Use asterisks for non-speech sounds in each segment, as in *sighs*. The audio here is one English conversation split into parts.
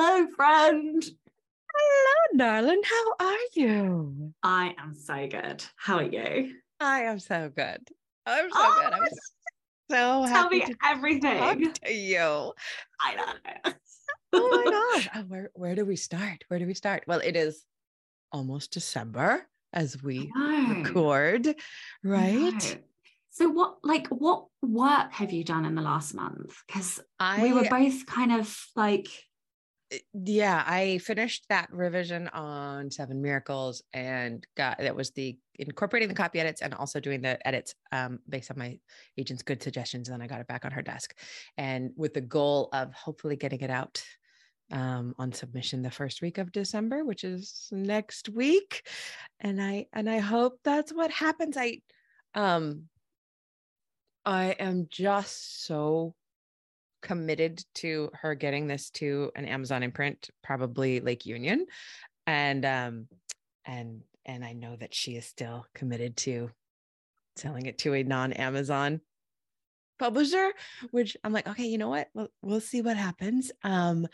Hello, friend. Hello, darling. How are you? I am so good. How are you? I am so good. I'm so Oh, good. I'm so Tell happy me everything. to you. I know. *laughs* Oh my gosh. Oh, *laughs* where where do we start? Where do we start? Well, it is almost December as we record, right? So what like what work have you done in the last month? Because we were both kind of like yeah, I finished that revision on Seven Miracles and got that was the incorporating the copy edits and also doing the edits um, based on my agent's good suggestions. And then I got it back on her desk, and with the goal of hopefully getting it out um, on submission the first week of December, which is next week. And I and I hope that's what happens. I um I am just so committed to her getting this to an Amazon imprint, probably Lake Union. And um and and I know that she is still committed to selling it to a non-Amazon publisher, which I'm like, okay, you know what? We'll, we'll see what happens. Um,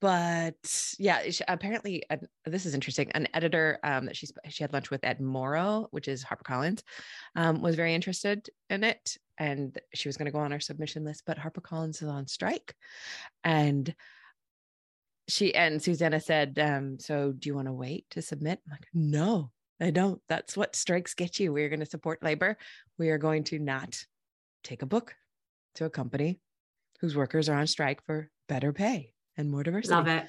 but yeah, apparently uh, this is interesting. An editor um, that she she had lunch with Ed Morrow, which is HarperCollins, um, was very interested in it, and she was going to go on our submission list. But HarperCollins is on strike, and she and Susanna said, um, "So do you want to wait to submit?" I'm like, "No, I don't. That's what strikes get you. We're going to support labor. We are going to not take a book to a company whose workers are on strike for better pay and more diversity." love it.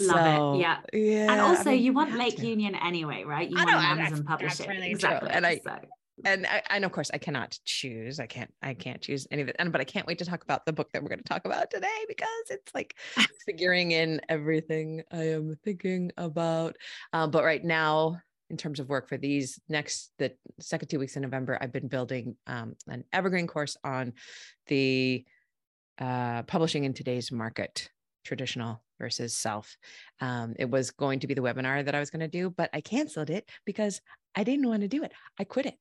Love So, it. Yeah. Yeah. And I also mean, you want have Lake to. Union anyway, right? You I want know, Amazon that's- that's publishing. really true. exactly. And I- so and I, and of course I cannot choose. I can't I can't choose any of it. And but I can't wait to talk about the book that we're going to talk about today because it's like *laughs* figuring in everything I am thinking about. Um, but right now, in terms of work for these next the second two weeks in November, I've been building um, an evergreen course on the uh, publishing in today's market, traditional versus self. Um, it was going to be the webinar that I was going to do, but I canceled it because I didn't want to do it. I quit it.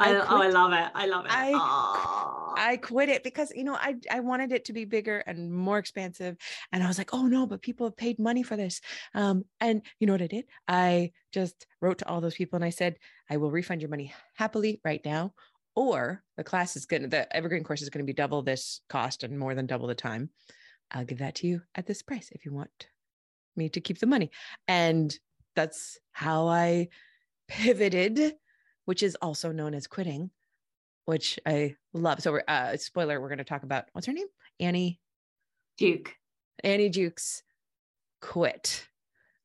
I, I oh, I love it. I love it. I. I quit it because you know I I wanted it to be bigger and more expansive, and I was like, oh no, but people have paid money for this. Um, and you know what I did? I just wrote to all those people and I said, I will refund your money happily right now, or the class is going to the evergreen course is going to be double this cost and more than double the time. I'll give that to you at this price if you want me to keep the money. And that's how I pivoted, which is also known as quitting, which I love. So we're uh spoiler, we're going to talk about what's her name? Annie Duke. Annie Duke's quit,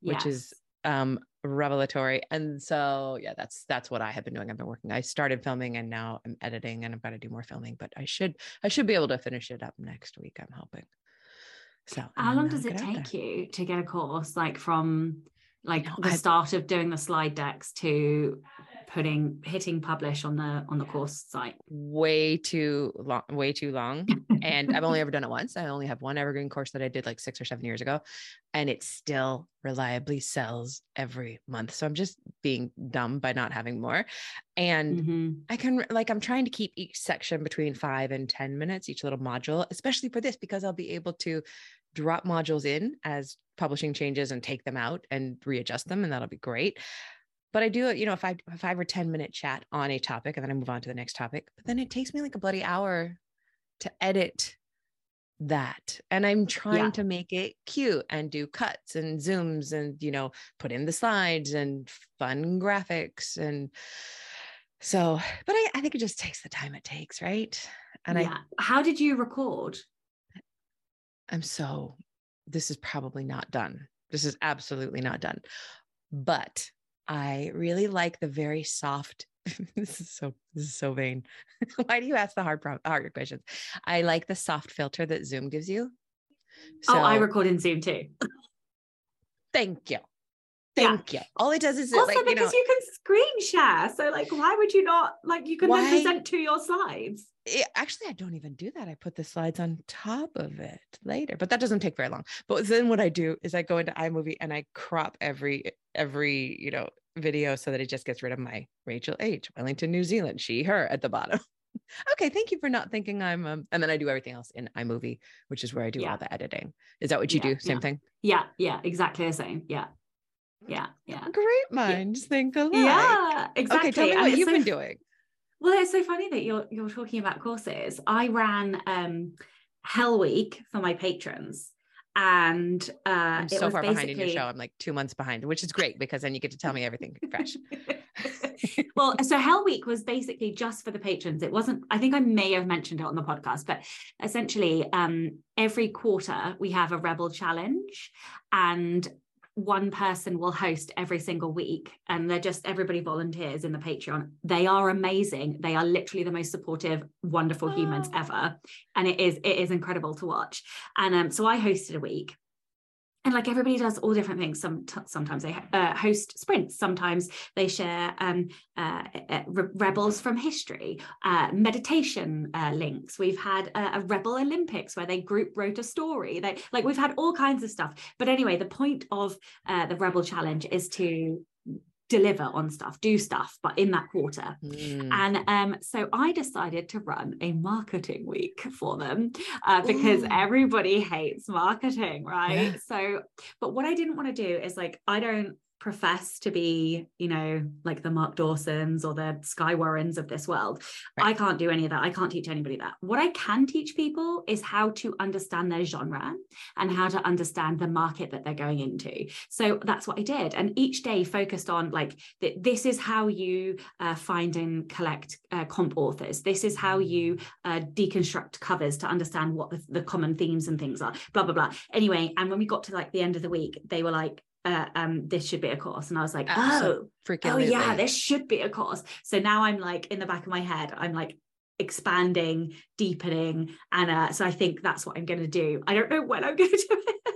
which is um revelatory. And so yeah, that's that's what I have been doing. I've been working. I started filming and now I'm editing and I've got to do more filming, but I should I should be able to finish it up next week. I'm hoping. So How long does it take you to get a course like from like the I've- start of doing the slide decks to putting hitting publish on the on the course site? way too long way too long. *laughs* And i've only ever done it once. I only have one evergreen course that i did like six or seven years ago and it still reliably sells every month. So i'm just being dumb by not having more. And Mhm. i can like i'm trying to keep each section between five and ten minutes each little module especially for this because i'll be able to drop modules in as publishing changes and take them out and readjust them and that'll be great but I do it, you know, a five, a five or 10 minute chat on a topic and then I move on to the next topic. But then it takes me like a bloody hour to edit that. And I'm trying Yeah. to make it cute and do cuts and zooms and, you know, put in the slides and fun graphics. And so, but I, I think it just takes the time it takes, right? And yeah. How did you record? I'm so, this is probably not done. This is absolutely not done. But I really like the very soft. *laughs* this is so this is so vain. *laughs* Why do you ask the hard pro- hard questions? I like the soft filter that Zoom gives you. oh, I record in Zoom too. thank you. Yeah. Thank you. All it does is it, Also, like, you because know, you can screen share. So, like, why would you not like you can Why- then present to your slides? it- actually, I don't even do that. I put the slides on top of it later, but that doesn't take very long. But then what I do is I go into iMovie and I crop every every you know video so that it just gets rid of my Rachel H. Wellington, New Zealand, she, her at the bottom. *laughs* okay, thank you for not thinking I'm um, and then I do everything else in iMovie, which is where I do Yeah. all the editing. Is that what you Yeah, do? Same yeah. thing? Yeah, yeah, exactly the same. Yeah. Yeah, yeah. Great minds think alike. Yeah, exactly. Okay, tell me And what you've so been doing. Well, it's so funny that you're you're talking about courses. I ran um Hell Week for my patrons, and uh, I'm so far behind in your show. I'm like two months behind, which is great because then you get to tell me everything *laughs* fresh. *laughs* well, so Hell Week was basically just for the patrons. It wasn't, I think I may have mentioned it on the podcast, but essentially, um, every quarter we have a Rebel challenge and one person will host every single week and they're just everybody volunteers in the patreon. They are amazing. They are literally the most supportive wonderful humans Oh. ever. And it is it is incredible to watch. And um so i hosted a week and like everybody does all different things. Some sometimes they uh, host sprints. Sometimes they share um, uh, uh, re- rebels from history uh, meditation uh, links. We've had a, a rebel olympics where they group wrote a story. They like we've had all kinds of stuff. But anyway the point of uh, the rebel challenge is to deliver on stuff do stuff but in that quarter Mm. and um, so I decided to run a marketing week for them uh, because Ooh. everybody hates marketing, right? Yeah. So, but what I didn't want to do is like, I don't profess to be, you know, like the Mark Dawsons or the Skye Warrens of this world. Right. I can't do any of that. I can't teach anybody that. What I can teach people is how to understand their genre and how to understand the market that they're going into. So that's what I did. And each day focused on like, th- this is how you uh, find and collect uh, comp authors. This is how you uh, deconstruct covers to understand what the, the common themes and things are, blah, blah, blah. Anyway, and when we got to like the end of the week, they were like, uh, um, this should be a course. And I was like, oh, oh yeah, this should be a course. So now I'm like in the back of my head, I'm like expanding, deepening. And uh, so I think that's what I'm going to do. I don't know when I'm *laughs* going to do it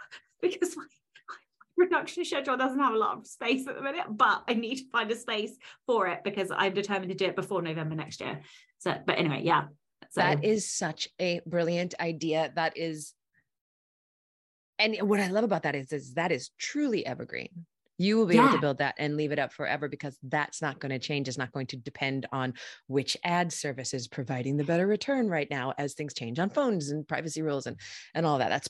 *laughs* because my, my production schedule doesn't have a lot of space at the minute, but I need to find a space for it because I'm determined to do it before November next year. So, but anyway, yeah. So That is such a brilliant idea. That is, and what I love about that is, is that is truly evergreen. You will be able to build that and leave it up forever because that's not going to change. It's not going to depend on which ad service is providing the better return right now as things change on phones and privacy rules and and all that. That's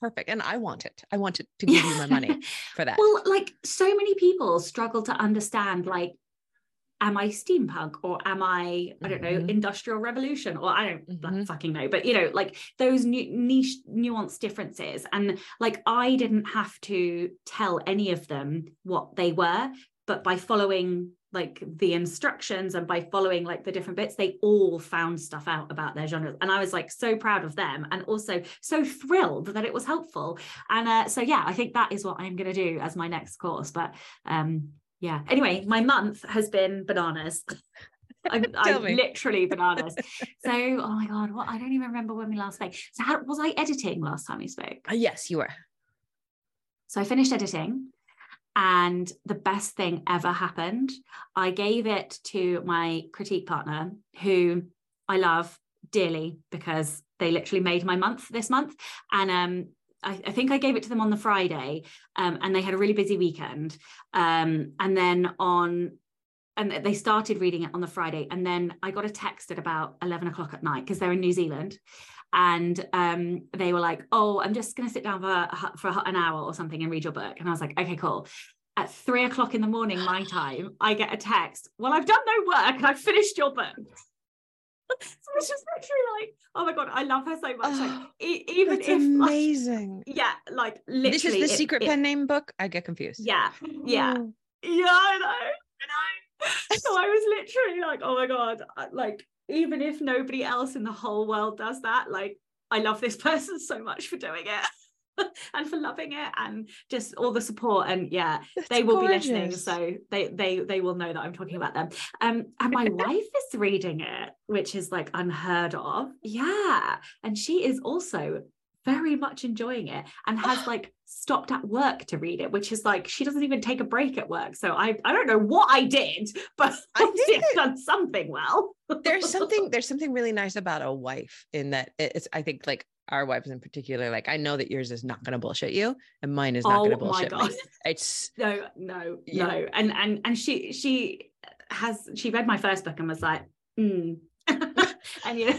perfect. And I want it. I want it to give you my money *laughs* for that. Well, like so many people struggle to understand, like, am I steampunk or am I, I don't know, Mhm. industrial revolution or I don't Mhm. fucking know, but you know, like those niche, nuanced differences. And like, I didn't have to tell any of them what they were, but by following like the instructions and by following like the different bits they all found stuff out about their genres and i was like so proud of them and also so thrilled that it was helpful and uh, so yeah i think that is what i'm going to do as my next course but um yeah anyway my month has been bananas *laughs* I'm, I'm literally bananas *laughs* so oh my god what i don't even remember when we last spoke so how was i editing last time we spoke Uh, yes, you were. so I finished editing, and the best thing ever happened. I gave it to my critique partner, who I love dearly because they literally made my month this month. And um, I, I think I gave it to them on the Friday, um, and they had a really busy weekend. Um, and then on and they started reading it on the Friday. And then I got a text at about 11 o'clock at night because they're in New Zealand. And um, they were like, oh, I'm just going to sit down for, for an hour or something and read your book. And I was like, okay, cool. At three o'clock in the morning, my *sighs* time, I get a text. Well, I've done no work and I've finished your book. So it's just literally like, oh my God, I love her so much. Like, *gasps* e- even if, like, amazing. yeah, like literally. this is the it- secret it- pen name book. I get confused. Yeah, yeah. Oh. Yeah, I know. I know. so I was literally like, oh my God, uh, like, even if nobody else in the whole world does that, like, I love this *laughs* person so much for doing it *laughs* and for loving it and just all the support. And yeah, That's they will be listening. So they they they will know that I'm talking about them. Um, and my *laughs* wife is reading it, which is like unheard of. Yeah. And she is also very much enjoying it and has *gasps* like stopped at work to read it, which is like she doesn't even take a break at work. So I I don't know what I did, *laughs* but I think think done something well. there's something there's something really nice about a wife in that it's I think like our wives in particular, like I know that yours is not gonna bullshit you and mine is not oh gonna bullshit my god. me. *laughs* It's *laughs* No, no, Yeah. no. And and and she she has she read my first book and was like, mm. *laughs* and you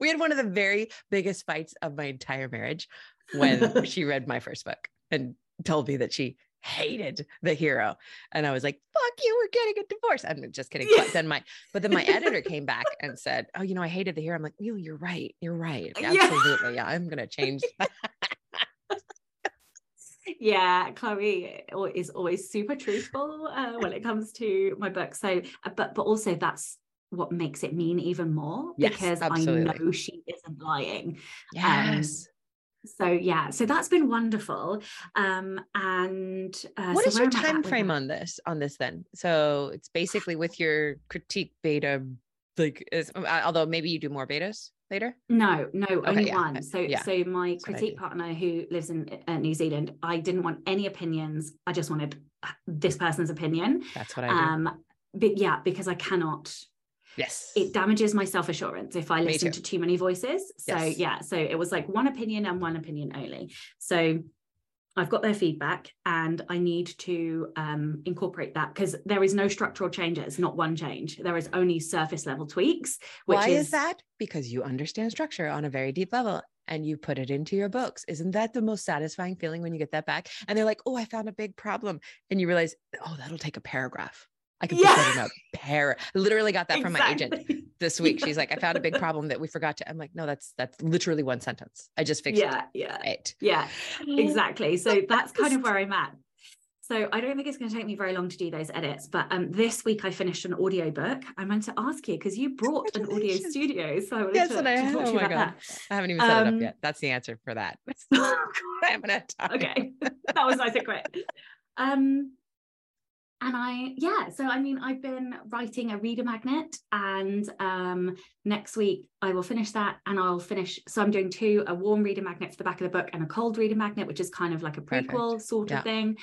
we had one of the very biggest fights of my entire marriage when she read my first book and told me that she hated the hero and i was like fuck you we're getting a divorce i'm just kidding but then my but then my editor *laughs* came back and said oh you know i hated the hero i'm like you you're right you're right absolutely yeah, yeah i'm gonna change *laughs* yeah chloe is always super truthful uh, when it comes to my book so uh, but but also that's what makes it mean even more yes, because absolutely. I know she isn't lying. Um, yes. So yeah, so that's been wonderful. Um, and uh, what so is your time frame on this? On this then? So it's basically with your critique beta, like, is, uh, although maybe you do more betas later. No, no, okay, only yeah. one. So yeah. so my that's critique partner who lives in uh, New Zealand, I didn't want any opinions. I just wanted uh, this person's opinion. That's what I do. Um, but yeah, because I cannot Yes. It damages my self assurance if I listen to too many voices. So, yes. yeah. So it was like one opinion and one opinion only. So I've got their feedback and I need to um, incorporate that because there is no structural changes, not one change. There is only surface level tweaks. Why is, is that? Because you understand structure on a very deep level and you put it into your books. Isn't that the most satisfying feeling when you get that back? And they're like, oh, I found a big problem. And you realize, oh, that'll take a paragraph. I could yeah. put that in a pair. Literally got that exactly. from my agent *laughs* this week. She's like, I found a big problem that we forgot to. I'm like, no, that's that's literally one sentence. I just fixed yeah, it. Yeah. It. Yeah. Exactly. So that's kind of where I'm at. So I don't think it's going to take me very long to do those edits, but um, this week I finished an audio book. I meant to ask you because you brought an audio studio, so I wanted yes, to, to I, talk oh to you about God. that. I haven't even set um, it up um, yet. That's the answer for that. I haven't had time. Okay, that was nice and quick. Um, and I, yeah, so I mean, I've been writing a reader magnet, and um, next week I will finish that and I'll finish. So I'm doing two a warm reader magnet for the back of the book and a cold reader magnet, which is kind of like a prequel Perfect. sort yeah. of thing.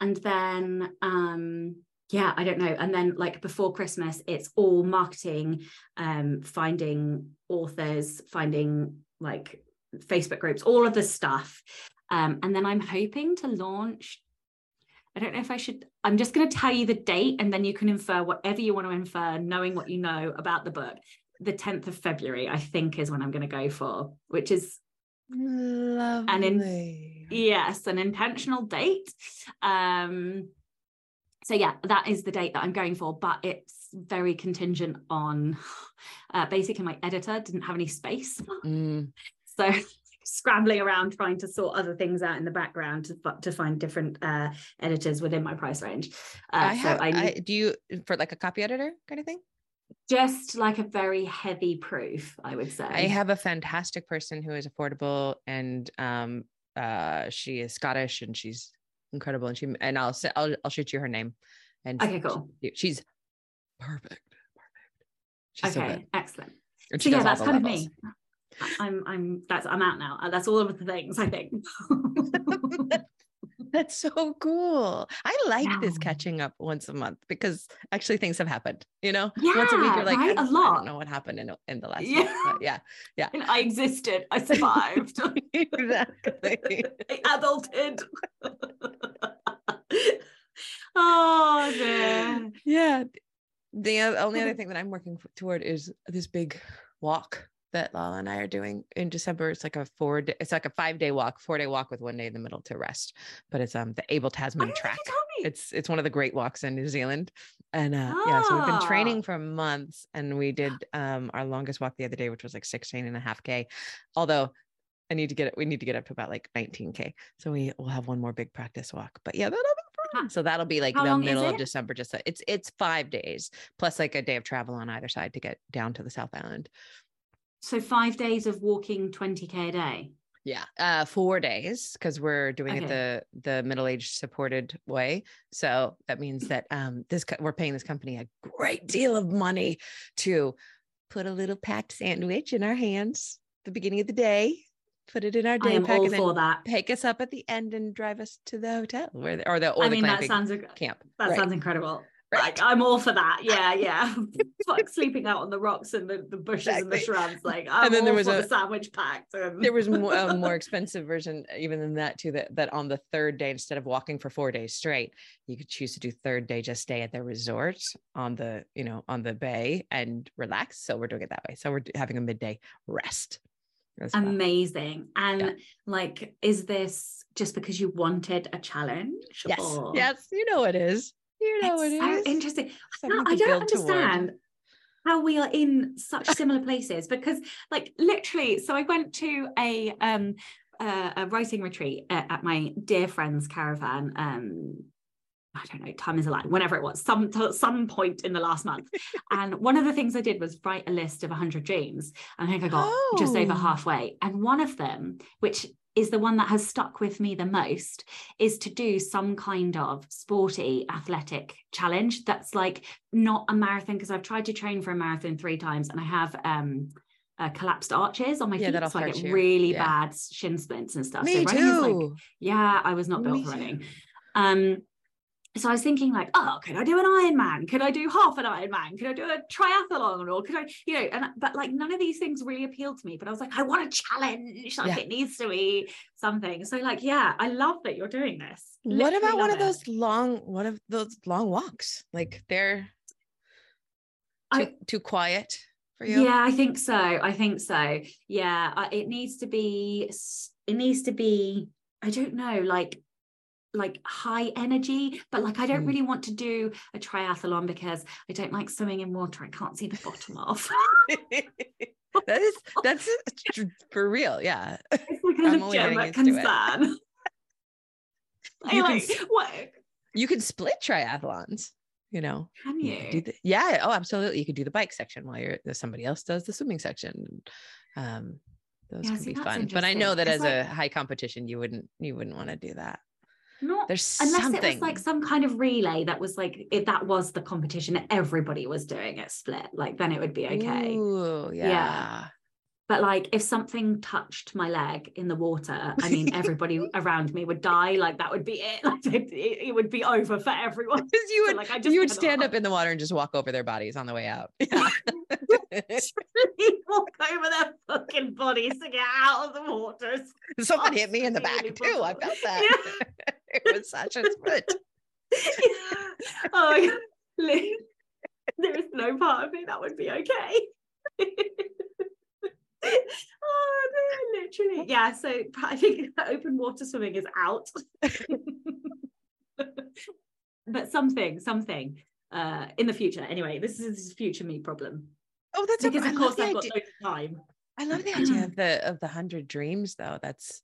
And then, um, yeah, I don't know. And then, like before Christmas, it's all marketing, um, finding authors, finding like Facebook groups, all of the stuff. Um, and then I'm hoping to launch I don't know if I should. I'm just going to tell you the date and then you can infer whatever you want to infer, knowing what you know about the book. The 10th of February, I think, is when I'm going to go for, which is Lovely. an in, yes, an intentional date. Um, so yeah, that is the date that I'm going for, but it's very contingent on uh, basically my editor didn't have any space. Mm. *laughs* So scrambling around trying to sort other things out in the background to, to find different uh, editors within my price range. Uh, I have, so I, I, do you for like a copy editor kind of thing? Just like a very heavy proof, I would say. I have a fantastic person who is affordable and um, uh, she is Scottish and she's incredible. And she and I'll I'll I'll shoot you her name. And okay, cool. She, she's perfect. Perfect. She's okay, so excellent. So yeah, that's kind levels. of me. I'm I'm that's I'm out now. Uh, that's all of the things I think. *laughs* that's so cool. I like yeah. this catching up once a month because actually things have happened. You know, yeah, once a week you're like, right? I, a lot. I don't know what happened in in the last yeah. month. yeah, yeah. And I existed. I survived. *laughs* exactly. I adulted. *laughs* oh man. Yeah. The only other thing that I'm working toward is this big walk that Lala and I are doing in December. It's like a four day, it's like a five day walk, four day walk with one day in the middle to rest. But it's um the Abel Tasman track. It's it's one of the great walks in New Zealand. And uh ah. yeah, so we've been training ah. for months and we did um our longest walk the other day, which was like 16 and a half K. Although I need to get it, we need to get up to about like 19K. So we will have one more big practice walk. But yeah, that'll be fun. So that'll be like How the middle of December. Just it's it's five days plus like a day of travel on either side to get down to the South Island. So five days of walking 20k a day. Yeah, uh, four days because we're doing okay. it the the middle aged supported way. So that means that um this we're paying this company a great deal of money to put a little packed sandwich in our hands the beginning of the day, put it in our day pack, and then that. pick us up at the end and drive us to the hotel where the, or the or I the mean that sounds camp. That right. sounds incredible. Like I'm all for that. Yeah, yeah. *laughs* like sleeping out on the rocks and the, the bushes exactly. and the shrubs. Like I'm and then there was a sandwich packed. And... There was more, a more *laughs* expensive version even than that too. That that on the third day, instead of walking for four days straight, you could choose to do third day just stay at the resort on the you know on the bay and relax. So we're doing it that way. So we're having a midday rest. Amazing. And yeah. like, is this just because you wanted a challenge? Yes. Or... Yes, you know it is. You know it's it so is. Interesting. I don't understand toward. how we are in such similar places because, like, literally. So I went to a um a writing retreat at, at my dear friend's caravan um I don't know, time is a lie, whenever it was, some some point in the last month. *laughs* and one of the things I did was write a list of 100 dreams. I think I got oh. just over oh. halfway. And one of them, which is the one that has stuck with me the most, is to do some kind of sporty athletic challenge that's like not a marathon, because I've tried to train for a marathon three times and I have um uh, collapsed arches on my yeah, feet, so I get you. really yeah. bad shin splints and stuff. Me so too. Like, yeah, I was not built me for running. Um, so I was thinking like, oh, could I do an Ironman? Could I do half an Ironman? Could I do a triathlon? Or could I, you know, and but like none of these things really appealed to me. But I was like, I want a challenge. Like yeah. it needs to be something. So like, yeah, I love that you're doing this. Literally what about one it. of those long, one of those long walks? Like they're too, I, too quiet for you? Yeah, I think so. I think so. Yeah, it needs to be. It needs to be. I don't know, like like high energy but like i don't mm. really want to do a triathlon because i don't like swimming in water. I can't see the bottom of *laughs* *laughs* that is that's for real yeah. It's like a I'm legitimate concern. *laughs* You, like, can, what? you can split triathlons you know? Can you, you? the, yeah oh absolutely. You could do the bike section while you're somebody else does the swimming section. Um those yeah, can see, be fun. But i know that it's as like, a high competition you wouldn't you wouldn't want to do that not there's unless something. it was like some kind of relay that was like if that was the competition everybody was doing it split like then it would be okay Ooh, yeah. yeah but like if something touched my leg in the water i mean everybody *laughs* around me would die. Like that would be it. *laughs* Like it, it would be over for everyone. *laughs* Because you would so, like I just you would stand up in the water and just walk over their bodies on the way out. Yeah. walk over their fucking bodies to get out of the water. Someone hit me in the back too. I felt that. Yeah. it was such a split. Oh there is no part of me that would be okay *laughs* oh no, literally. Yeah. So *laughs* I think open water swimming is out. *laughs* but something, something uh in the future. Anyway, this is a future me problem. Oh, that's because a, of course I've got no time. I love the idea of the of the hundred dreams though. That's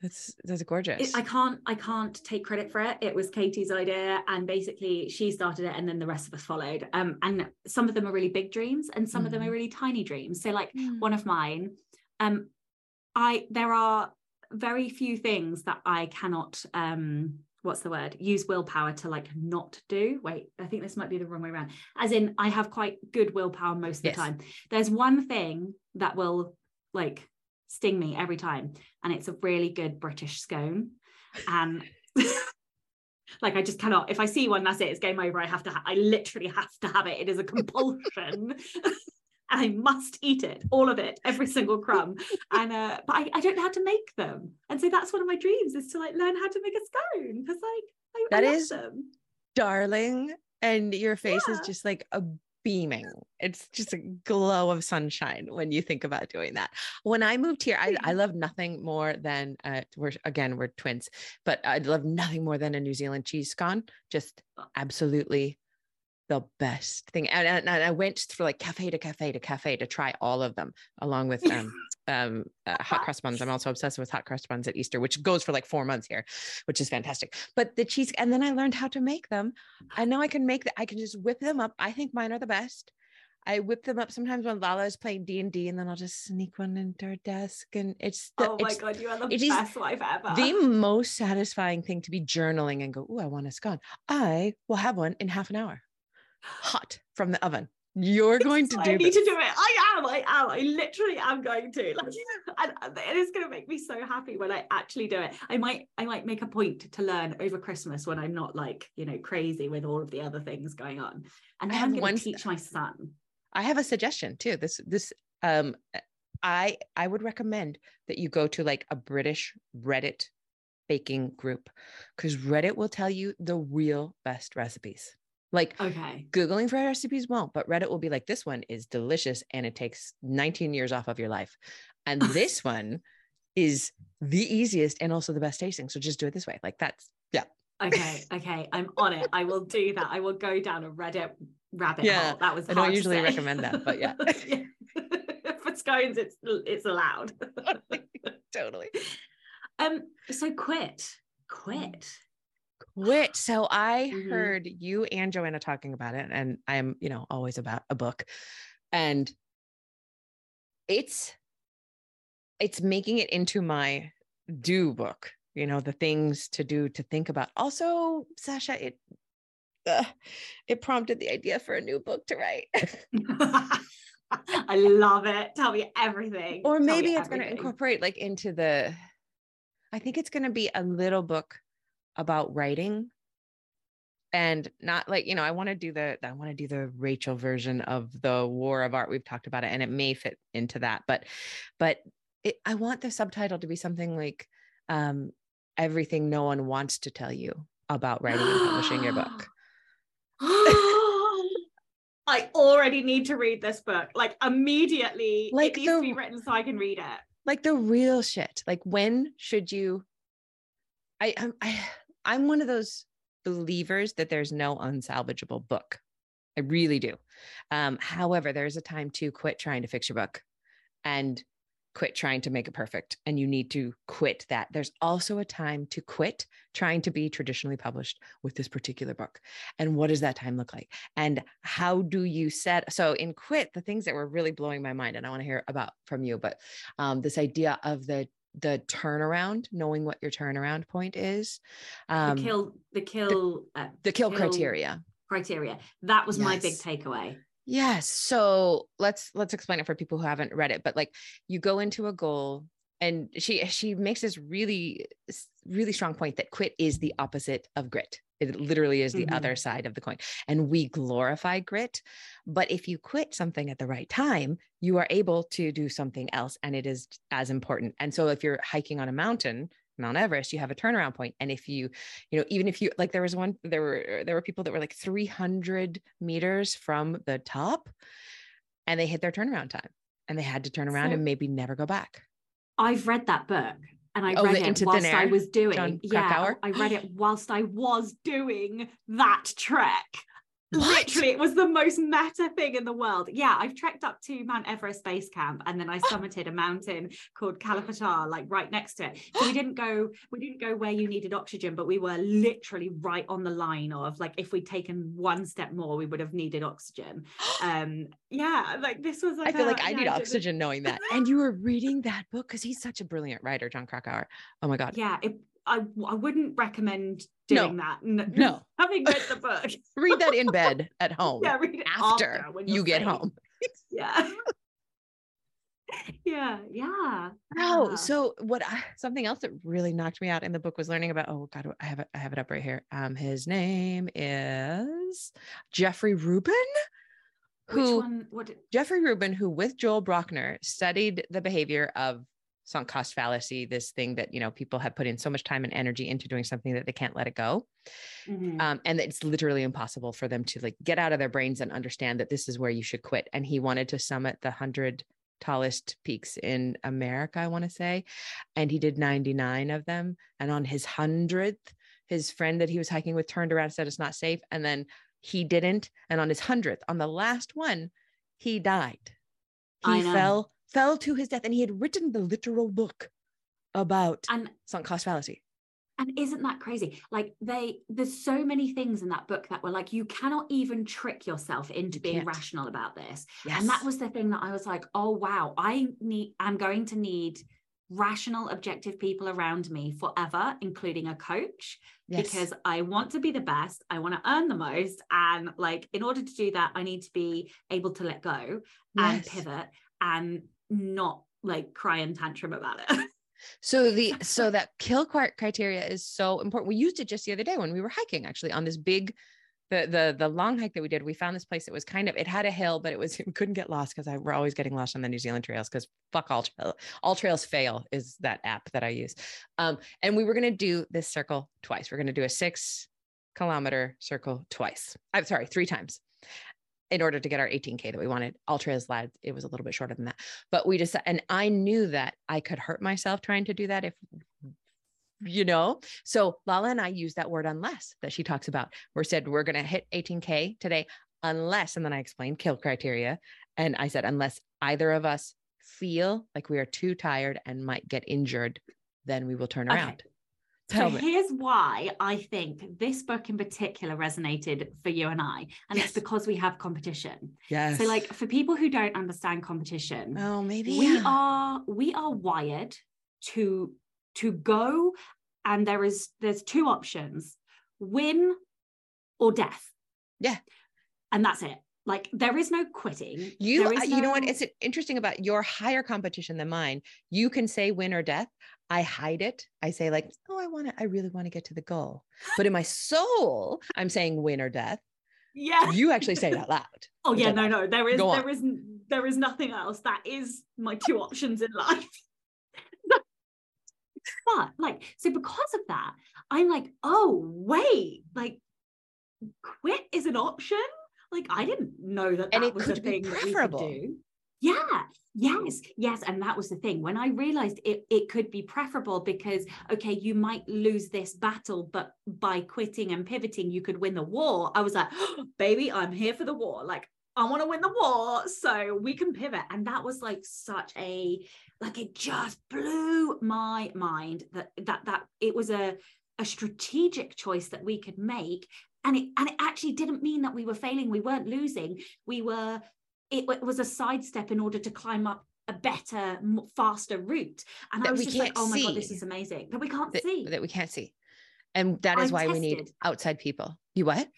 that's that's gorgeous. It, I can't I can't take credit for it. It was Katie's idea, and basically she started it, and then the rest of us followed. Um, and some of them are really big dreams, and some mm. of them are mm. really tiny dreams. So, like mm. one of mine, um, I there are very few things that I cannot um what's the word use willpower to like not do wait i think this might be the wrong way around as in i have quite good willpower most of the time there's one thing that will like sting me every time. And it's a really good British scone. And *laughs* like I just cannot, if I see one, that's it, it's game over. I have to, ha- I literally have to have it. It is a compulsion. *laughs* I must eat it, all of it, every single crumb. And uh, but I, I don't know how to make them. And so that's one of my dreams is to like learn how to make a scone because like I, that I is them. darling. And your face yeah. is just like a beaming. It's just a glow of sunshine when you think about doing that. When I moved here, I, I love nothing more than uh, we're again we're twins, but I love nothing more than a New Zealand cheese scone. Just oh. absolutely the best thing. And, and, and I went through like cafe to cafe to cafe to try all of them, along with um, um, uh, hot cross buns. I'm also obsessed with hot cross buns at Easter, which goes for like four months here, which is fantastic. But the cheese, and then I learned how to make them. I know I can make that. I can just whip them up. I think mine are the best. I whip them up sometimes when Lala is playing D and D, and then I'll just sneak one into her desk, and it's the, oh my god, you are the best wife ever. The most satisfying thing to be journaling and go, oh, I want a scone. I will have one in half an hour hot from the oven. You're going to do I need to do it. I am. I am. I literally am going to. *laughs* Like, and, and it is going to make me so happy when I actually do it. I might, I might make a point to learn over Christmas when I'm not like, you know, crazy with all of the other things going on. And I I'm going to teach my son. I have a suggestion too. This this um I I would recommend that you go to like a British Reddit baking group because Reddit will tell you the real best recipes. Like Okay. Googling for recipes won't, but Reddit will be like, this one is delicious and it takes 19 years off of your life. And *laughs* this one is the easiest and also the best tasting. So just do it this way. Like that's, yeah. Okay. Okay. I'm on it. I will do that. I will go down a Reddit rabbit Yeah, hole. That was I don't usually recommend that, but yeah. *laughs* Yeah. *laughs* For scones, it's it's allowed. totally. um. So quit. Quit. Quit. So I Mhm. heard you and Joanna talking about it, and I'm, you know, always about a book. And it's it's making it into my do book, you know, the things to do to think about. Also, Sasha, it uh, it prompted the idea for a new book to write. *laughs* I love it. Tell me everything. or maybe it's going to incorporate like into the i think it's going to be a little book about writing and not like you know i want to do the i want to do the rachel version of the war of art we've talked about it and it may fit into that but but it, i want the subtitle to be something like um everything no one wants to tell you about writing and publishing your book *gasps* I already need to read this book. Like immediately. Like it needs to be written so I can read it. like the real shit like when should you i i'm I, i'm one of those believers that there's no unsalvageable book. I really do. Um however there's a time to quit trying to fix your book and quit trying to make it perfect. And you need to quit that. There's also a time to quit trying to be traditionally published with this particular book. And what does that time look like? And how do you set so in quit the things that were really blowing my mind and i want to hear about from you but um, this idea of the the turnaround knowing what your turnaround point is um, the kill the kill uh, the kill criteria criteria. That was my big takeaway. Yes. So let's let's explain it for people who haven't read it. But like you go into a goal and she she makes this really really strong point that quit is the opposite of grit. It literally is the Mhm. other side of the coin. And we glorify grit, but if you quit something at the right time, you are able to do something else and it is as important. And so if you're hiking on a mountain, Mount Everest, you have a turnaround point. And if you, you know, even if you like there was one, there were there were people that were like 300 meters from the top and they hit their turnaround time and they had to turn around So- and maybe never go back. I've read that book and I Oh, read it whilst I was doing Jon yeah, Krakauer? I read it whilst I was doing that trek. What? Literally, it was the most meta thing in the world. Yeah, I've trekked up to Mount Everest base camp and then I *gasps* summited a mountain called Kala Patthar, like right next to it. So we *gasps* didn't go, we didn't go where you needed oxygen, but we were literally right on the line of like if we'd taken one step more, we would have needed oxygen. *gasps* Um, yeah, like this was I feel a- like I yeah, need oxygen knowing that. *laughs* And you were reading that book because he's such a brilliant writer, Jon Krakauer. Oh my God. yeah it, I, I wouldn't recommend No. doing that N- No. having read the book *laughs* Read that in bed *laughs* at home yeah read it after, when you get safe. home. *laughs* yeah yeah yeah Oh, yeah. so what I, something else that really knocked me out in the book was learning about oh god I have it I have it up right here. Um his name is Jeffrey Rubin which who one what did- Jeffrey Rubin who with Joel Brockner studied the behavior of sunk cost fallacy this thing that you know people have put in so much time and energy into doing something that they can't let it go Mhm. um, and it's literally impossible for them to like get out of their brains and understand that this is where you should quit. And he wanted to summit the hundred tallest peaks in America, I want to say, and he did 99 of them. And on his hundredth, his friend that he was hiking with turned around and said it's not safe, and then he didn't. And on his hundredth, on the last one, he died. He fell fell to his death, and he had written the literal book about and sunk cost fallacy. and isn't that crazy like they there's so many things in that book that were like you cannot even trick yourself into You being can't. rational about this Yes. and that was the thing that i was like oh wow i need i'm going to need rational, objective people around me forever, including a coach, yes. because I want to be the best. I want to earn the most. And like, in order to do that, I need to be able to let go yes. and pivot and not like cry and tantrum about it. *laughs* So the so that kill criteria is so important. We used it just the other day when we were hiking actually on this big the the the long hike that we did, we found this place that was kind of it had a hill, but it was *laughs* we couldn't get lost because I we're always getting lost on the New Zealand trails because fuck all trail, all trails fail is that app that I use. Um, and we were gonna do this circle twice. We're gonna do a six kilometer circle twice. I'm sorry, three times in order to get our 18k that we wanted. AllTrails led, it was a little bit shorter than that, but we just and I knew that I could hurt myself trying to do that if you know so lala and i use that word unless that she talks about we said we're going to hit 18k today unless and then i explained kill criteria and i said unless either of us feel like we are too tired and might get injured then we will turn around okay. Tell so me. here's why I think this book in particular resonated for you and I, and yes. it's because we have competition. Yes. So, like for people who don't understand competition, oh, maybe we yeah. are we are wired to to go and there is there's two options win or death yeah and that's it like there is no quitting you no... Uh, you know what it's interesting about your higher competition than mine you can say win or death i hide it. I say like oh i want to i really want to get to the goal. But in my soul i'm saying win or death. Yeah. You actually say it *laughs* out loud. Oh yeah no no there is there isn't there is nothing else. That is my two options in life. *laughs* But like, so because of that, I'm like, oh, wait, like quit is an option. Like I didn't know that and that it was could a thing be preferable. that we could do. Yeah, yes, yes. And that was the thing. When I realized it, it could be preferable because, okay, you might lose this battle, but by quitting and pivoting, you could win the war. I was like, oh, *gasps* baby, I'm here for the war. Like, I want to win the war. So we can pivot. And that was like such a like it just blew my mind that that that it was a a strategic choice that we could make and it and it actually didn't mean that we were failing we weren't losing we were it, it was a sidestep in order to climb up a better faster route and that i was just like oh my see. god this is amazing that we can't that, see that we can't see and that is I've why tested. we need outside people you what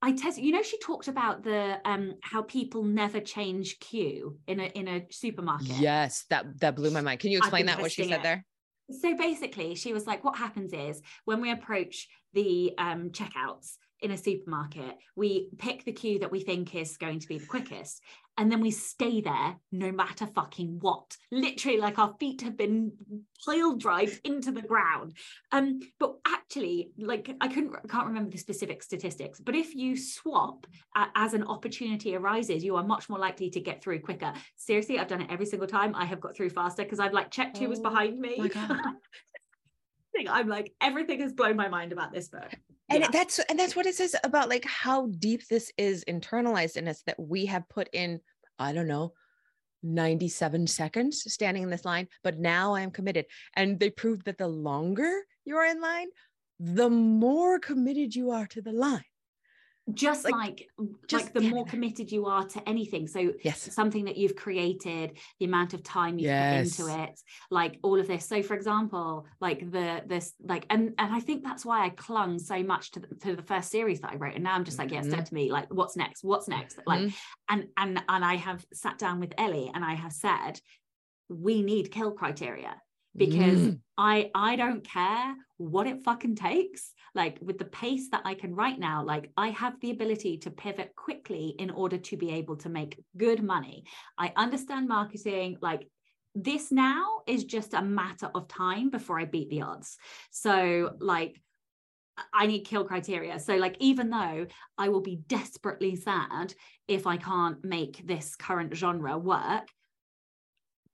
I test. You know, she talked about the um how people never change queue in a in a supermarket. Yes, that that blew my mind. Can you explain that what she said it. there? So basically, she was like, what happens is when we approach the um checkouts, in a supermarket, we pick the queue that we think is going to be the quickest, and then we stay there no matter fucking what. Literally, like our feet have been pile drive into the ground. Um, but actually, like I couldn't, I can't remember the specific statistics. But if you swap uh, as an opportunity arises, you are much more likely to get through quicker. Seriously, I've done it every single time. I have got through faster because I've like checked who oh, was behind me. *laughs* I'm like, everything has blown my mind about this book. And yeah. that's and that's what it says about like how deep this is internalized in us that we have put in i don't know 97 seconds standing in this line but now i am committed. And they proved that the longer you're in line the more committed you are to the line just like, like just like the more committed you are to anything. So yes. something that you've created the amount of time you've yes. put into it like all of this. So for example like the this like and and i think that's why i clung so much to the, to the first series that i wrote. And now i'm just like yeah mm-hmm. said to me. Like what's next? What's next? Like mm-hmm. and and and i have sat down with ellie and i have said we need kill criteria because mm. I I don't care what it fucking takes. Like with the pace that I can right now, like I have the ability to pivot quickly in order to be able to make good money. I understand marketing, like this now is just a matter of time before I beat the odds. So like I need kill criteria. So, like, even though I will be desperately sad if I can't make this current genre work,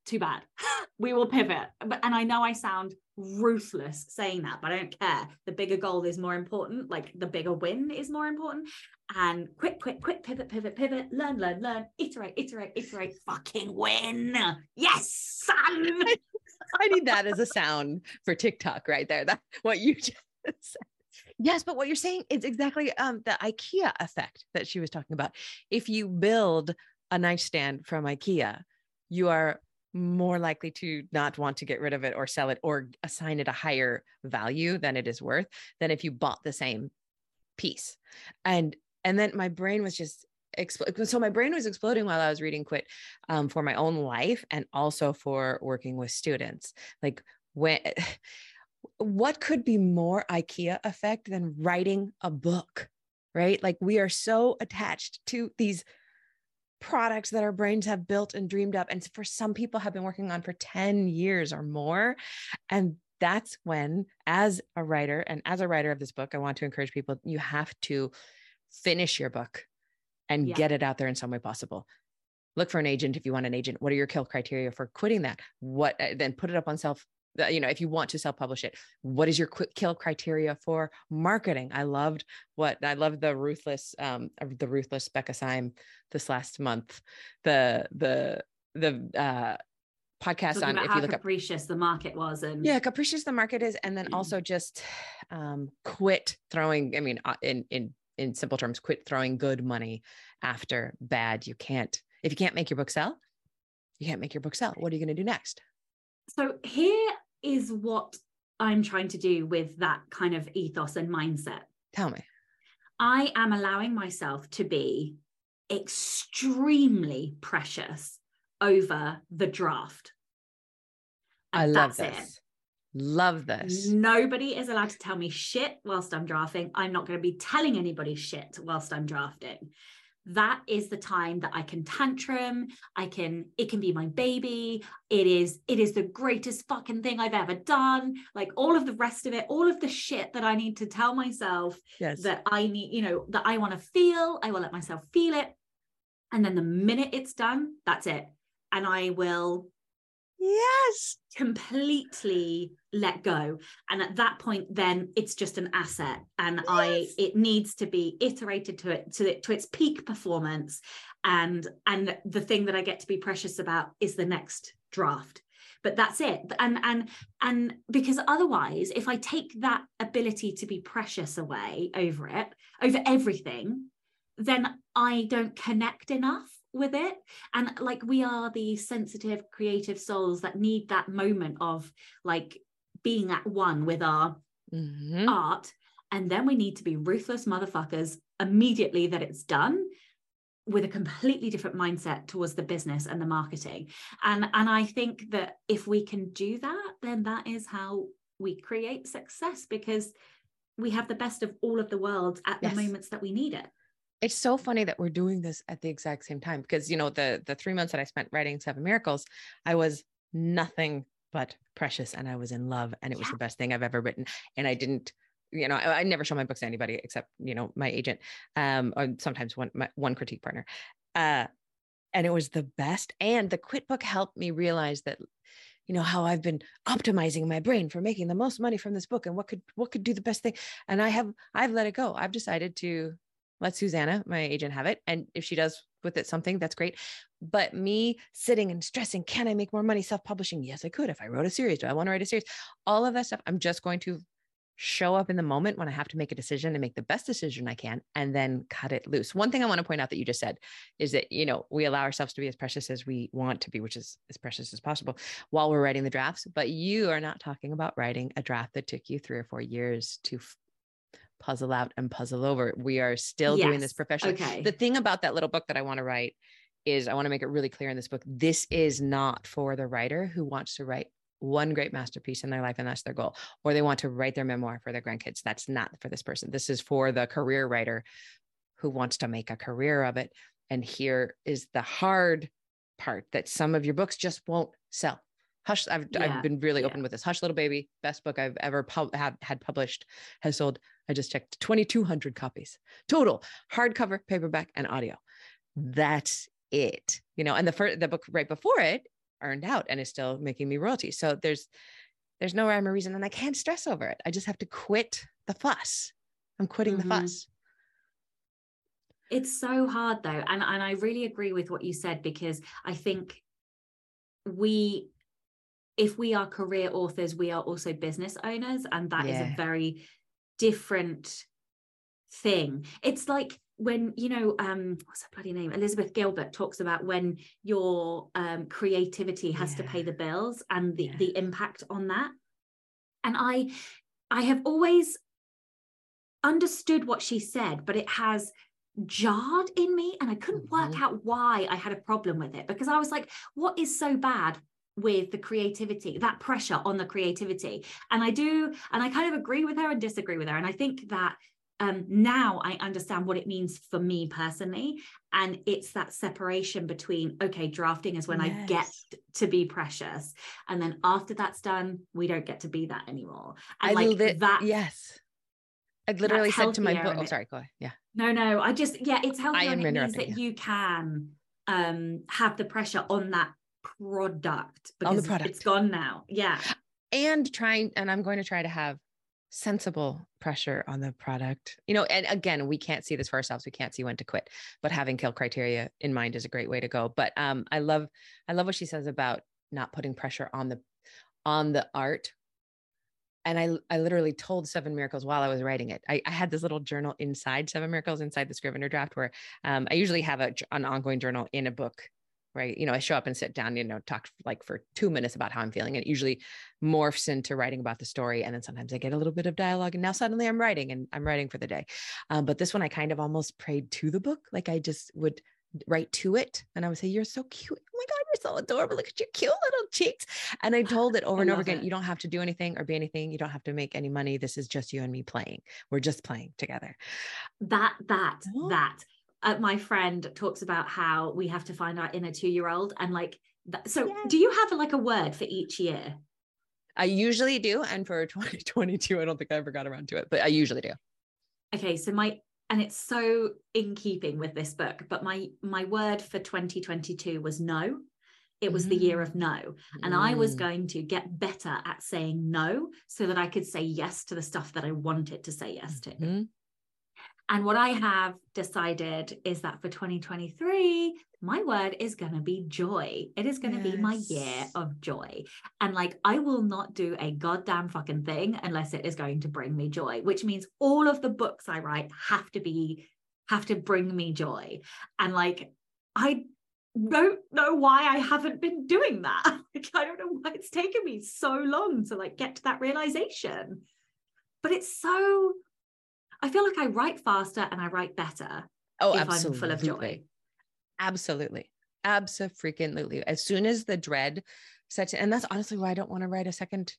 too bad. *gasps* we will pivot. But and I know I sound ruthless saying that, but I don't care. The bigger goal is more important. Like the bigger win is more important. And quick, quick, quick, pivot, pivot, pivot, learn, learn, learn, iterate, iterate, iterate, fucking win. Yes, son. *laughs* I need that as a sound for TikTok right there. That what you *laughs* just said. Yes, but what you're saying is exactly um, the IKEA effect that she was talking about. If you build a nightstand from IKEA, you are more likely to not want to get rid of it or sell it or assign it a higher value than it is worth than if you bought the same piece. And and then my brain was just explode. So my brain was exploding while I was reading Quit um, for my own life and also for working with students. Like when, *laughs* what could be more IKEA effect than writing a book, right? Like we are so attached to these products that our brains have built and dreamed up and for some people have been working on for 10 years or more and that's when as a writer and as a writer of this book i want to encourage people you have to finish your book and yeah. get it out there in some way possible. Look for an agent if you want an agent. What are your kill criteria for quitting that? What uh, then put it up on self you know if you want to self publish it what is your quick kill criteria for marketing i loved what i loved the ruthless um the ruthless becca syme this last month the the the uh podcast Talking on if you look capricious up, the market was and yeah capricious the market is and then mm. also just um quit throwing i mean uh, in in in simple terms, quit throwing good money after bad. You can't, if you can't make your book sell, you can't make your book sell. What are you going to do next? So here is what I'm trying to do with that kind of ethos and mindset. Tell me. I am allowing myself to be extremely precious over the draft. And I love this. It. Love this. Nobody is allowed to tell me shit whilst I'm drafting. I'm not going to be telling anybody shit whilst I'm drafting. That is the time that I can tantrum. I can, it can be my baby. It is, it is the greatest fucking thing I've ever done. Like all of the rest of it, all of the shit that I need to tell myself yes. that I need, you know, that I want to feel. I will let myself feel it. And then the minute it's done, that's it. And I will Yes. Completely let go. And at that point, then it's just an asset. And yes. I it needs to be iterated to it to, it, to its peak performance. And and the thing that I get to be precious about is the next draft but that's it and and and because otherwise if i take that ability to be precious away over it over everything then i don't connect enough with it and like we are the sensitive creative souls that need that moment of like being at one with our mm-hmm. art and then we need to be ruthless motherfuckers immediately that it's done with a completely different mindset towards the business and the marketing and and i think that if we can do that then that is how we create success because we have the best of all of the world at yes. the moments that we need it it's so funny that we're doing this at the exact same time because you know the the three months that I spent writing Seven Miracles, I was nothing but precious and I was in love and it was yeah. the best thing I've ever written. And I didn't, you know, I, I, never show my books to anybody except you know my agent, um, or sometimes one my, one critique partner. Uh, and it was the best. And the quit book helped me realize that you know how i've been optimizing my brain for making the most money from this book and what could what could do the best thing and i have i've let it go i've decided to let Susanna, my agent, have it. And if she does with it something, that's great. But me sitting and stressing, can I make more money self publishing? Yes, I could. If I wrote a series, do I want to write a series? All of that stuff, I'm just going to show up in the moment when I have to make a decision and make the best decision I can and then cut it loose. One thing I want to point out that you just said is that, you know, we allow ourselves to be as precious as we want to be, which is as precious as possible while we're writing the drafts. But you are not talking about writing a draft that took you three or four years to puzzle out and puzzle over. We are still yes. doing this professionally. Okay. The thing about that little book that I want to write is I want to make it really clear in this book this is not for the writer who wants to write one great masterpiece in their life and that's their goal or they want to write their memoir for their grandkids that's not for this person this is for the career writer who wants to make a career of it and here is the hard part that some of your books just won't sell Hush, I've, yeah. I've been really yeah. open with this. Hush Little Baby, best book I've ever pub- had, had published, has sold, I just checked, 2,200 copies total, hardcover, paperback, and audio. That's it. You know, and the first, the book right before it earned out and is still making me royalties. So there's, there's no rhyme or reason, and I can't stress over it. I just have to quit the fuss. I'm quitting mm-hmm. the fuss. It's so hard though. And, and I really agree with what you said because I think we if we are career authors, we are also business owners, and that yeah. is a very different thing. It's like when you know um what's her bloody name elizabeth gilbert talks about when your um creativity has yeah. to pay the bills and the yeah. the impact on that and i i have always understood what she said but it has jarred in me and i couldn't mm-hmm. work out why i had a problem with it because i was like what is so bad with the creativity that pressure on the creativity and i do and i kind of agree with her and disagree with her and i think that um, now I understand what it means for me personally. And it's that separation between, okay, drafting is when yes. I get to be precious. And then after that's done, we don't get to be that anymore. And I like li- that. Yes. I literally said to my book, oh, sorry, go ahead. Yeah. No, no, I just, yeah, it's healthier and it means that you. you can um, have the pressure on that product because on the product. it's gone now. Yeah. And trying, and I'm going to try to have sensible pressure on the product. You know, and again, we can't see this for ourselves. We can't see when to quit, but having kill criteria in mind is a great way to go. But um, I love, I love what she says about not putting pressure on the, on the art. And I, I literally told Seven Miracles while I was writing it. I, I had this little journal inside Seven Miracles inside the Scrivener draft where um, I usually have a, an ongoing journal in a book right? You know, I show up and sit down, you know, talk like for two minutes about how I'm feeling. And it usually morphs into writing about the story. And then sometimes I get a little bit of dialogue. And now suddenly I'm writing and I'm writing for the day. Um, but this one I kind of almost prayed to the book. Like I just would write to it. And I would say, You're so cute. Oh my God, you're so adorable. Look at your cute little cheeks. And I told it over and over again, it. you don't have to do anything or be anything. You don't have to make any money. This is just you and me playing. We're just playing together. That, that, oh. that uh, my friend talks about how we have to find our inner two year old and like that, so yeah. do you have like a word for each year i usually do and for *laughs* 2022 i don't think i ever got around to it but i usually do okay so my and it's so in keeping with this book but my my word for 2022 was no it was mm. the year of mm. no and mm. i was mm. going to get better at saying no so that i could say yes to the stuff that i wanted to say yes to mm-hmm. And what I have decided is that for 2023, my word is going to be joy. It is going to yes. be my year of joy. And like, I will not do a goddamn fucking thing unless it is going to bring me joy, which means all of the books I write have to be, have to bring me joy. And like, I don't know why I haven't been doing that. *laughs* Like, I don't know why it's taken me so long to like get to that realization. But it's so I feel like I write faster and I write better. Oh, absolutely. I'm full of joy. Absolutely. Absolutely. As soon as the dread sets in, and that's honestly why I don't want to write a second.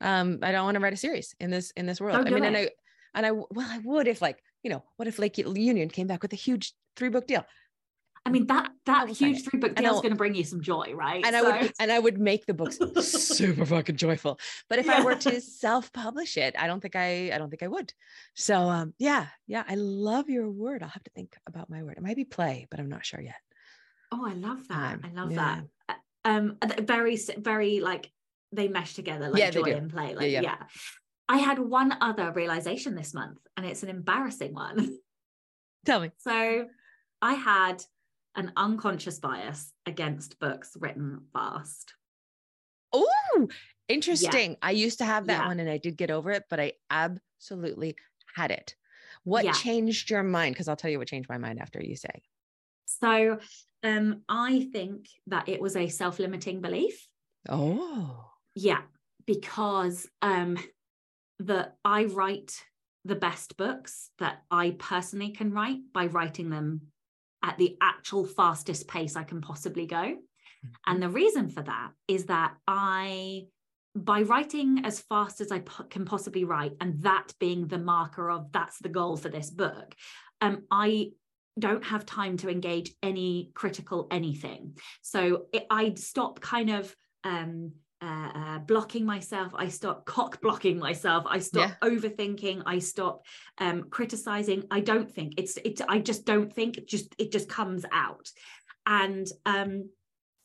Um, I don't want to write a series in this in this world. I mean, it. and I and I well, I would if like, you know, what if Lake Union came back with a huge three book deal? I mean that that huge three book deal is going to bring you some joy, right? And so. I would and I would make the books *laughs* super fucking joyful. But if yeah. I were to *laughs* self publish it, I don't think I I don't think I would. So um yeah yeah I love your word. I'll have to think about my word. It might be play, but I'm not sure yet. Oh, I love that. Um, I love yeah. that. Uh, um very very like they mesh together like yeah, joy and play. Like yeah, yeah. I had one other realization this month, and it's an embarrassing one. Tell me. *laughs* So I had an unconscious bias against books written fast. Oh, interesting. Yeah. I used to have that yeah. one and I did get over it, but I absolutely had it. What yeah. changed your mind? Because I'll tell you what changed my mind after you say. So um, I think that it was a self-limiting belief. Oh. Yeah, because um that I write the best books that I personally can write by writing them at the actual fastest pace I can possibly go. Mm-hmm. And the reason for that is that I, by writing as fast as I po- can possibly write, and that being the marker of that's the goal for this book, um, I don't have time to engage any critical anything. So it, I'd stop kind of um, uh, uh, blocking myself i stop cock blocking myself i stop yeah. overthinking i stop um, criticizing i don't think it's it i just don't think it just it just comes out and um,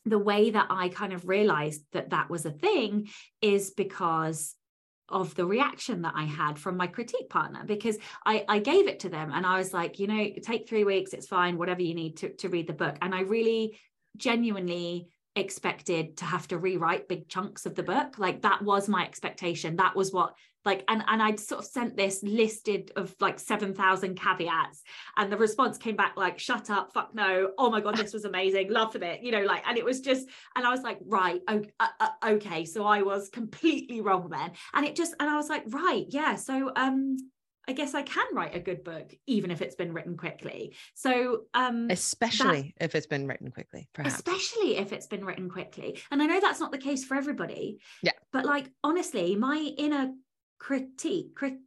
the way that i kind of realized that that was a thing is because of the reaction that I had from my critique partner because I, I gave it to them and I was like, you know, take three weeks, it's fine, whatever you need to, to read the book. And I really genuinely expected to have to rewrite big chunks of the book. Like that was my expectation. That was what like and and I'd sort of sent this listed of like 7,000 caveats and the response came back like shut up fuck no. Oh my god this was amazing. Loved it. You know like and it was just and I was like right okay, uh, uh, okay. So I was completely wrong then. And it just and I was like right yeah so um I guess I can write a good book, even if it's been written quickly. So, um, especially that, if it's been written quickly, perhaps. Especially if it's been written quickly. And I know that's not the case for everybody. Yeah. But like, honestly, my inner critique, crit,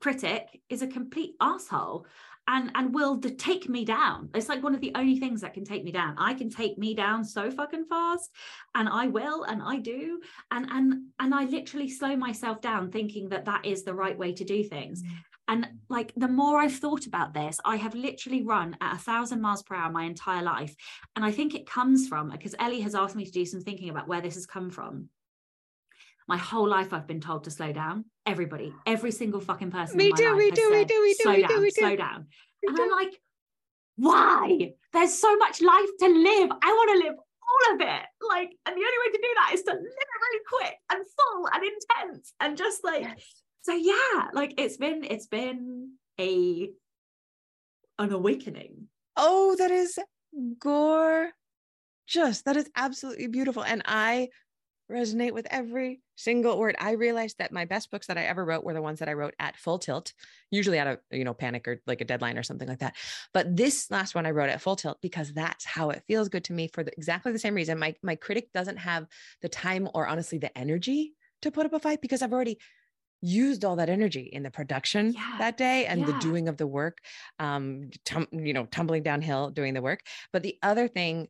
critic is a complete asshole and and will take me down it's like one of the only things that can take me down i can take me down so fucking fast and i will and i do and and and i literally slow myself down thinking that that is the right way to do things mm. And like the more I've thought about this, I have literally run at a thousand miles per hour my entire life. And I think it comes from because Ellie has asked me to do some thinking about where this has come from. My whole life, I've been told to slow down. Everybody, every single fucking person. Me too, we do, we do, we do, slow we down, do, slow down. And I'm like, why? There's so much life to live. I want to live all of it. Like, and the only way to do that is to live it really quick and full and intense and just like yes so yeah like it's been it's been a an awakening. Oh that is gorgeous. That is absolutely beautiful. And i resonate with every single word. I realized that my best books that i ever wrote were the ones that i wrote at full tilt usually out of you know panic or like a deadline or something like that. But this last one i wrote at full tilt because that's how it feels good to me for the, exactly the same reason. My my critic doesn't have the time or honestly the energy to put up a fight because i've already used all that energy in the production yeah. that day and yeah. the doing of the work um tum- you know tumbling downhill doing the work but the other thing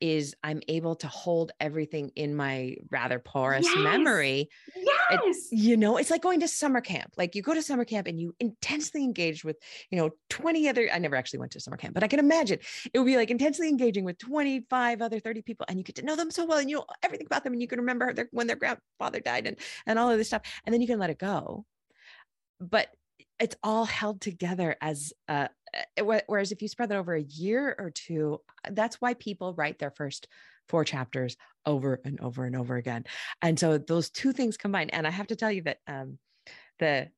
is I'm able to hold everything in my rather porous yes. memory. Yes. You know, it's like going to summer camp. Like you go to summer camp and you intensely engage with, you know, 20 other, I never actually went to summer camp, but I can imagine it would be like intensely engaging with 25 other 30 people and you get to know them so well and you know everything about them and you can remember their, when their grandfather died and, and all of this stuff. And then you can let it go. But it's all held together as uh, whereas if you spread that over a year or two uh, that's why people write their first four chapters over and over and over again. And so those two things combined and i have to tell you that um, the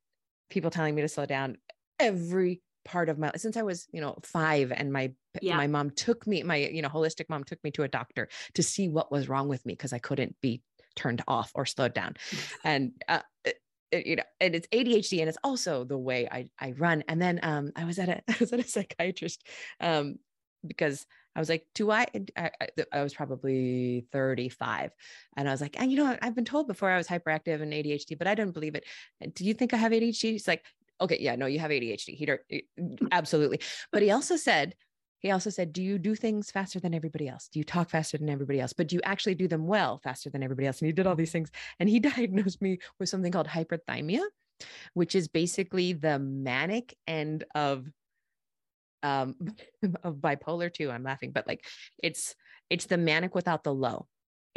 people telling me to slow down every part of my since i was you know five and my yeah. my mom took me my you know holistic mom took me to a doctor to see what was wrong with me because i couldn't be turned off or slowed down. And uh, you know, and it's ADHD and it's also the way I, I run. And then um, I was at a, *laughs* I was at a psychiatrist um, because I was like, do I, I, I was probably 35 and I was like, and you know, I've been told before I was hyperactive and ADHD, but I don't believe it. Do you think I have ADHD? He's like, okay, yeah, no, you have ADHD. He absolutely. But he also said, he also said, Do you do things faster than everybody else? Do you talk faster than everybody else? But do you actually do them well faster than everybody else? And he did all these things. And he *laughs* diagnosed me with something called hyperthymia, which is basically the manic end of um *laughs* of bipolar too i'm laughing but like it's it's the manic without the low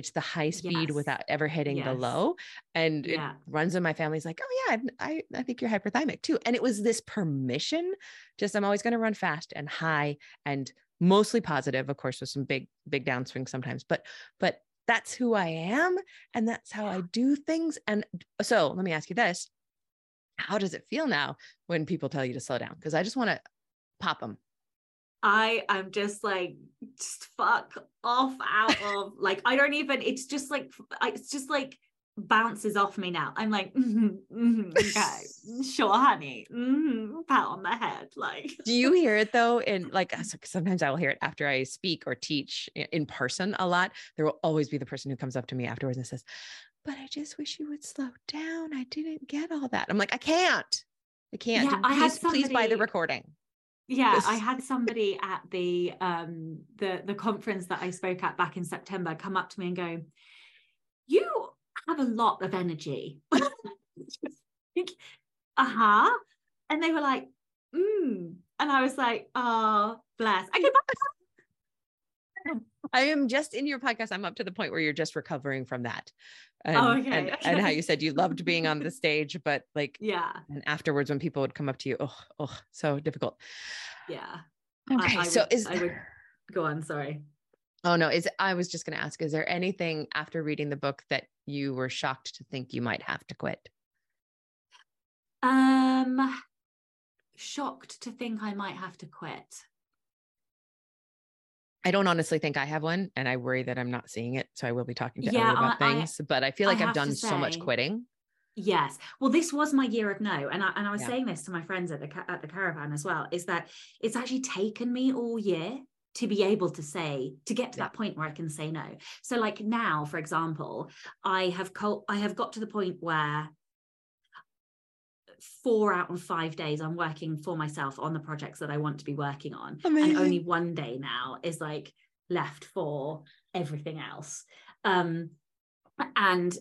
it's the high speed yes. without ever hitting yes. the low and yeah. it runs in my family's like oh yeah I, I think you're hyperthymic too and it was this permission just i'm always going to run fast and high and mostly positive of course with some big big downswing sometimes but but that's who i am and that's how i do things and so let me ask you this how does it feel now when people tell you to slow down because i just want to pop them I am just like just fuck off out of like I don't even it's just like it's just like bounces off me now. I'm like, mm-hmm, mm-hmm, okay, *laughs* sure, honey, mm-hmm, pat on the head. Like, do you hear it though? *laughs* And like, sometimes I will hear it after I speak or teach in person a lot. There will always be the person who comes up to me afterwards and says, "But I just wish you would slow down. I didn't get all that." I'm like, I can't. I can't. Yeah, please, I had somebody, please buy the recording yeah i had somebody at the um the the conference that i spoke at back in september come up to me and go you have a lot of energy. *laughs* Uh-huh. And they were like mm. And i was like oh bless. Okay *laughs* I am just in your podcast. I'm up to the point where you're just recovering from that. And, oh, okay. and, and, how *laughs* you said you loved being on the stage, but like, yeah. And afterwards, when people would come up to you, oh, oh, so difficult. Yeah. Okay. I, I so would, is I would go on. Sorry. Oh no, is I was just going to ask, is there anything after reading the book that you were shocked to think you might have to quit? Um, shocked to think I might have to quit. I don't honestly think I have one, and I worry that I'm not seeing it. So I will be talking to Yeah, Ellie about I- I- things. but I feel like I I've have to done so much quitting. Yes. Well, this was my year of no, and I and I was Yeah. saying this to my friends at the at the caravan as well. Is that it's actually taken me all year to be able to say to get to Yeah. that point where I can say no. So, like now, for example, I have co- I have got to the point where four out of five days I'm working for myself on the projects that I want to be working on, and only one day now is like left for everything else. Um, and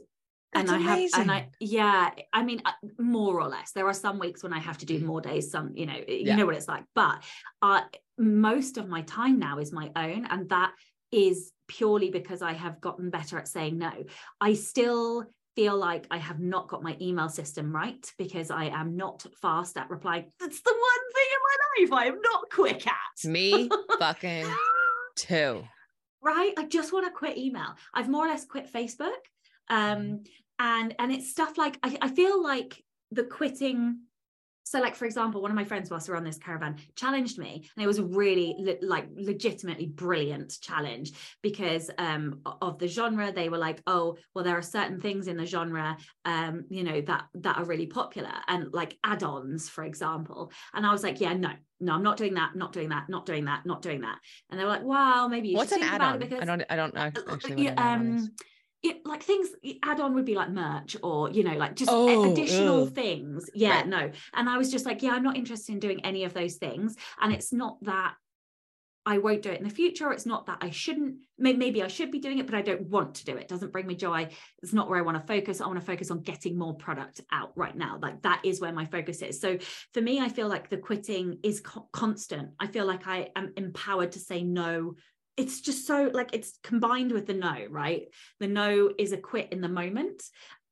and That's I have, and I, yeah, I mean, uh, more or less. There are some weeks when I have to do more days. Some, you know, you. Yeah. know what it's like. But uh, most of my time now is my own, and that is purely because I have gotten better at saying no. I still feel like I have not got my email system right because I am not fast at replying. That's the one thing in my life I am not quick at. Me fucking *laughs* too. right i just want to quit email i've more or less quit facebook um and and it's stuff like i, I feel like the quitting so like for example one of my friends whilst we we're on this caravan challenged me and it was a really le- like legitimately brilliant challenge because um of the genre they were like oh well there are certain things in the genre um you know that that are really popular and like add-ons for example and i was like yeah no no i'm not doing that not doing that not doing that not doing that and they were like wow maybe you What's should an think add-on? it because I don't. I don't know actually. What yeah, an add-on is. um, it, like things add on would be like merch or you know like just Oh, additional ugh. things. Yeah Right. no. And i was just like yeah i'm not interested in doing any of those things. And it's not that i won't do it in the future. It's not that i shouldn't maybe i should be doing it but i don't want to do it. it doesn't bring me joy. It's not where i want to focus. I want to focus on getting more product out right now. Like that is where my focus is. So for me i feel like the quitting is co- constant. I feel like i am empowered to say no it's just so like it's combined with the no right the no is a quit in the moment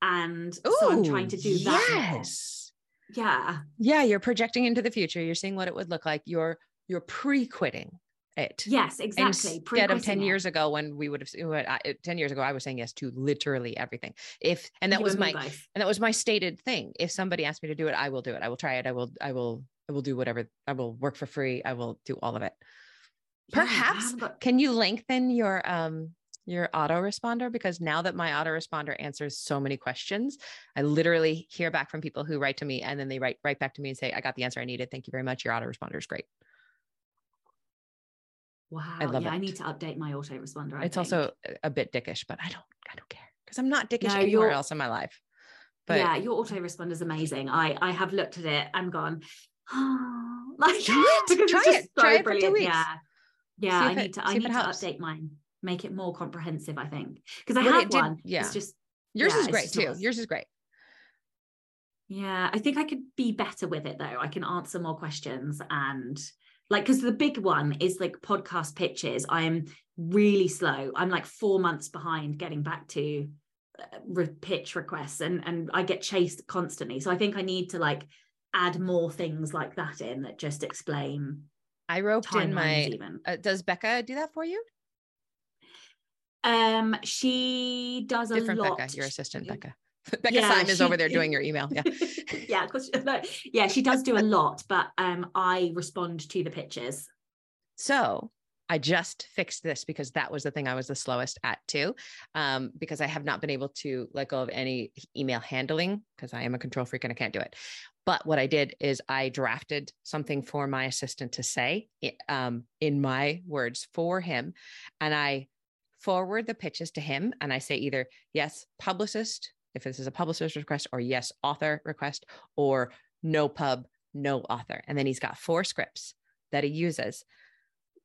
and so i'm trying to do Ooh, that more. Yes. yeah Yeah, you're projecting into the future. You're seeing what it would look like. You're you're pre-quitting it. yes exactly Instead of Pre-quitting 10 it. years ago when we would have what I- uh, 10 years ago I was saying yes to literally everything. If and that You was my both. and that was my stated thing. If somebody asked me to do it, I will do it. I will try it. I will I will I will do whatever. I will work for free. I will do all of it. Yeah, I Perhaps haven't got- can you lengthen your um your autoresponder because now that my autoresponder answers so many questions, I literally hear back from people who write to me and then they write right back to me and say, I got the answer I needed. Thank you very much. Your autoresponder is great. wow love yeah i need to update my autoresponder I it's think. also a- bit dickish, but I don't I don't care because I'm not dickish No, anywhere else in my life. But yeah your autoresponder is amazing i i have looked at it and gone oh, *gasps* like Try it. *laughs* Try it. Try it for two weeks. yeah yeah i need to i need to helps. update mine make it more comprehensive i think because i Well, it did- one yeah. it's just yours yeah, is great too. not- Yours is great. Yeah, I think I could be better with it though. I can answer more questions and like because the big one is like podcast pitches. I'm really slow. I'm like four months behind getting back to uh, re- pitch requests and and I get chased constantly. So I think I need to like add more things like that in that just explain I roped in my. Uh, does Becca do that for you? Um, she does a Different lot. Becca, your assistant she- Becca. *laughs* Becca Yeah, Syme is over there doing your email. Yeah. *laughs* yeah, of course. No, yeah, she does do a *laughs* lot, but um, I respond to the pitches. So I just fixed this because that was the thing I was the slowest at too. Um, because I have not been able to let go of any email handling because I am a control freak and I can't do it. But what I did is I drafted something for my assistant to say um, in my words for him. And I forward the pitches to him and I say either yes, publicist, if this is a publicist request, or yes, author request, or no pub, no author. And then he's got four scripts that he uses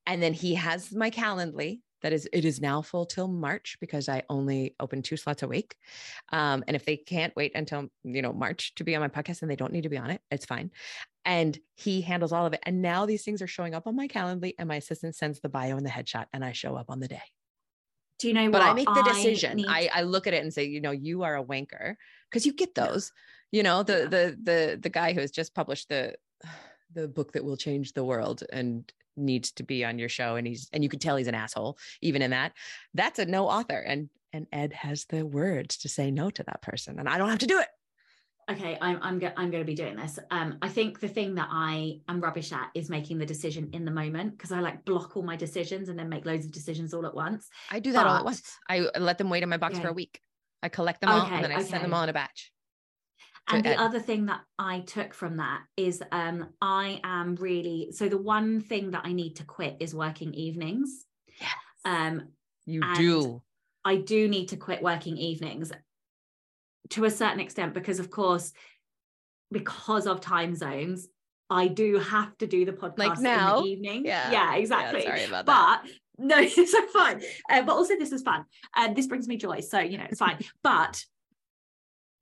and then he has my calendly that is it is now full till march because i only open two slots a week. Um, and if they can't wait until you know march to be on my podcast then they don't need to be on it it's fine. And he handles all of it. And now these things are showing up on my calendly and my assistant sends the bio and the headshot and i show up on the day. Do you know but what? i make the decision. need- I, I look at it and say you know you are a wanker. Because you get those you know the Yeah. the the the guy who has just published the the book that will change the world and needs to be on your show and he's and you can tell he's an asshole even in that that's a no author and and ed has the words to say no to that person and i don't have to do it okay, I'm I'm go- I'm going to be doing this. Um, I think the thing that I am rubbish at is making the decision in the moment because I like block all my decisions and then make loads of decisions all at once. I do that all at once. I let them wait in my box for a week. I collect them all Okay, and then I send them all in a batch. And the other thing that I took from that is um, I am really so the one thing that I need to quit is working evenings. Yes. Um, You do. I do need to quit working evenings to a certain extent because, of course, because of time zones, I do have to do the podcast now? in the evening. Yeah. yeah, exactly. sorry about that. but no, it's so fun. Uh, but *laughs* also, this is fun. And this brings me joy. So, you know, it's fine. *laughs* but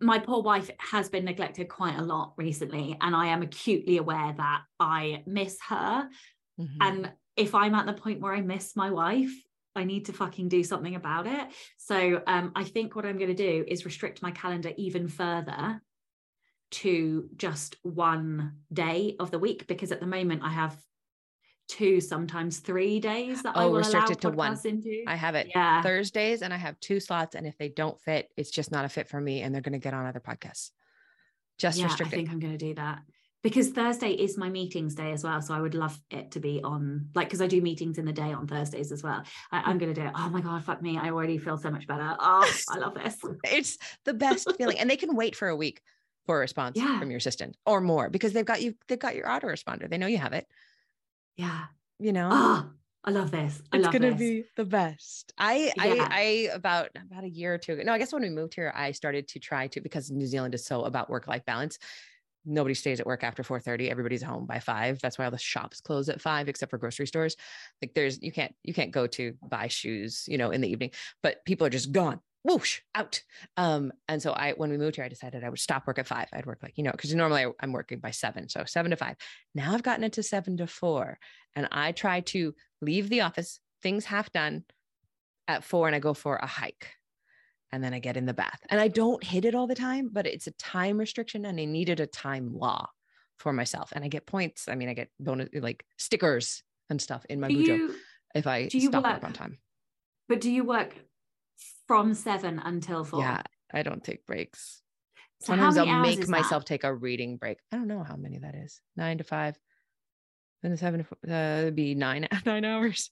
my poor wife has been neglected quite a lot recently. And I am acutely aware that I miss her. Mhm. And if I'm at the point where I miss my wife, I need to fucking do something about it. So um, I think what I'm going to do is restrict my calendar even further to just one day of the week because at the moment I have two, sometimes three days that I Oh, will restrict allow to one. into. I have it yeah, Thursdays and I have two slots. And if they don't fit, it's just not a fit for me and they're going to get on other podcasts. Just yeah, I think I'm going to do that because Thursday is my meetings day as well. So I would love it to be on, like, because I do meetings in the day on Thursdays as well. I, I'm going to do it. Oh my god, fuck me! I already feel so much better. *laughs* Oh, I love this. it's the best feeling. And they can wait for a week for a response Yeah. from your assistant or more because they've got you, they've got your autoresponder. They know you have it, Yeah. you know. Oh, I love this. I it's love gonna this. be the best. I, Yeah. I, I about about a year or two ago. No, I guess when we moved here, I started to try to because New Zealand is so about work life balance. Nobody stays at work after four thirty. Everybody's home by five. That's why all the shops close at five, except for grocery stores. Like there's you can't you can't go to buy shoes, you know, in the evening. But people are just gone. Whoosh out. Um, and so I when we moved here, I decided I would stop work at five. I'd work like you know because normally I- I'm working by seven, so seven to five. Now I've gotten it to seven to four, and I try to leave the office, things half done at four, and I go for a hike. And then I get in the bath. And I don't hit it all the time, but it's a time restriction and I needed a time law for myself. And I get points. I mean, I get bonus like stickers and stuff in my Do bujo you, if I do you stop work work- on time. but do you work from seven until four? Yeah, I don't take breaks. So Sometimes I'll make is that? myself take a reading break. I don't know how many that is. Nine to five. Then seven to four, uh, it'd be nine *laughs* nine hours.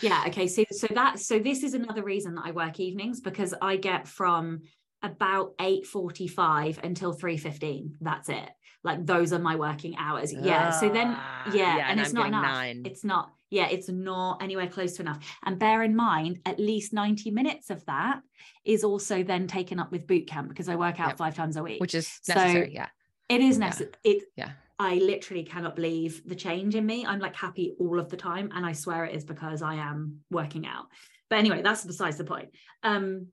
Yeah. Okay. So so that so this is another reason that I work evenings because I get from about eight forty five until three fifteen. That's it. Like those are my working hours. Yeah. So then Ah, yeah, and, and it's I'm not enough. nine. It's not. Yeah, it's not anywhere close to enough. And bear in mind, at least ninety minutes of that is also then taken up with boot camp because I work out Yep. five times a week. which is So- necessary. yeah. It is Yeah. necessary. It Yeah. I literally cannot believe the change in me. I'm like happy all of the time. And I swear it is because I am working out. But anyway, that's besides the point. Um,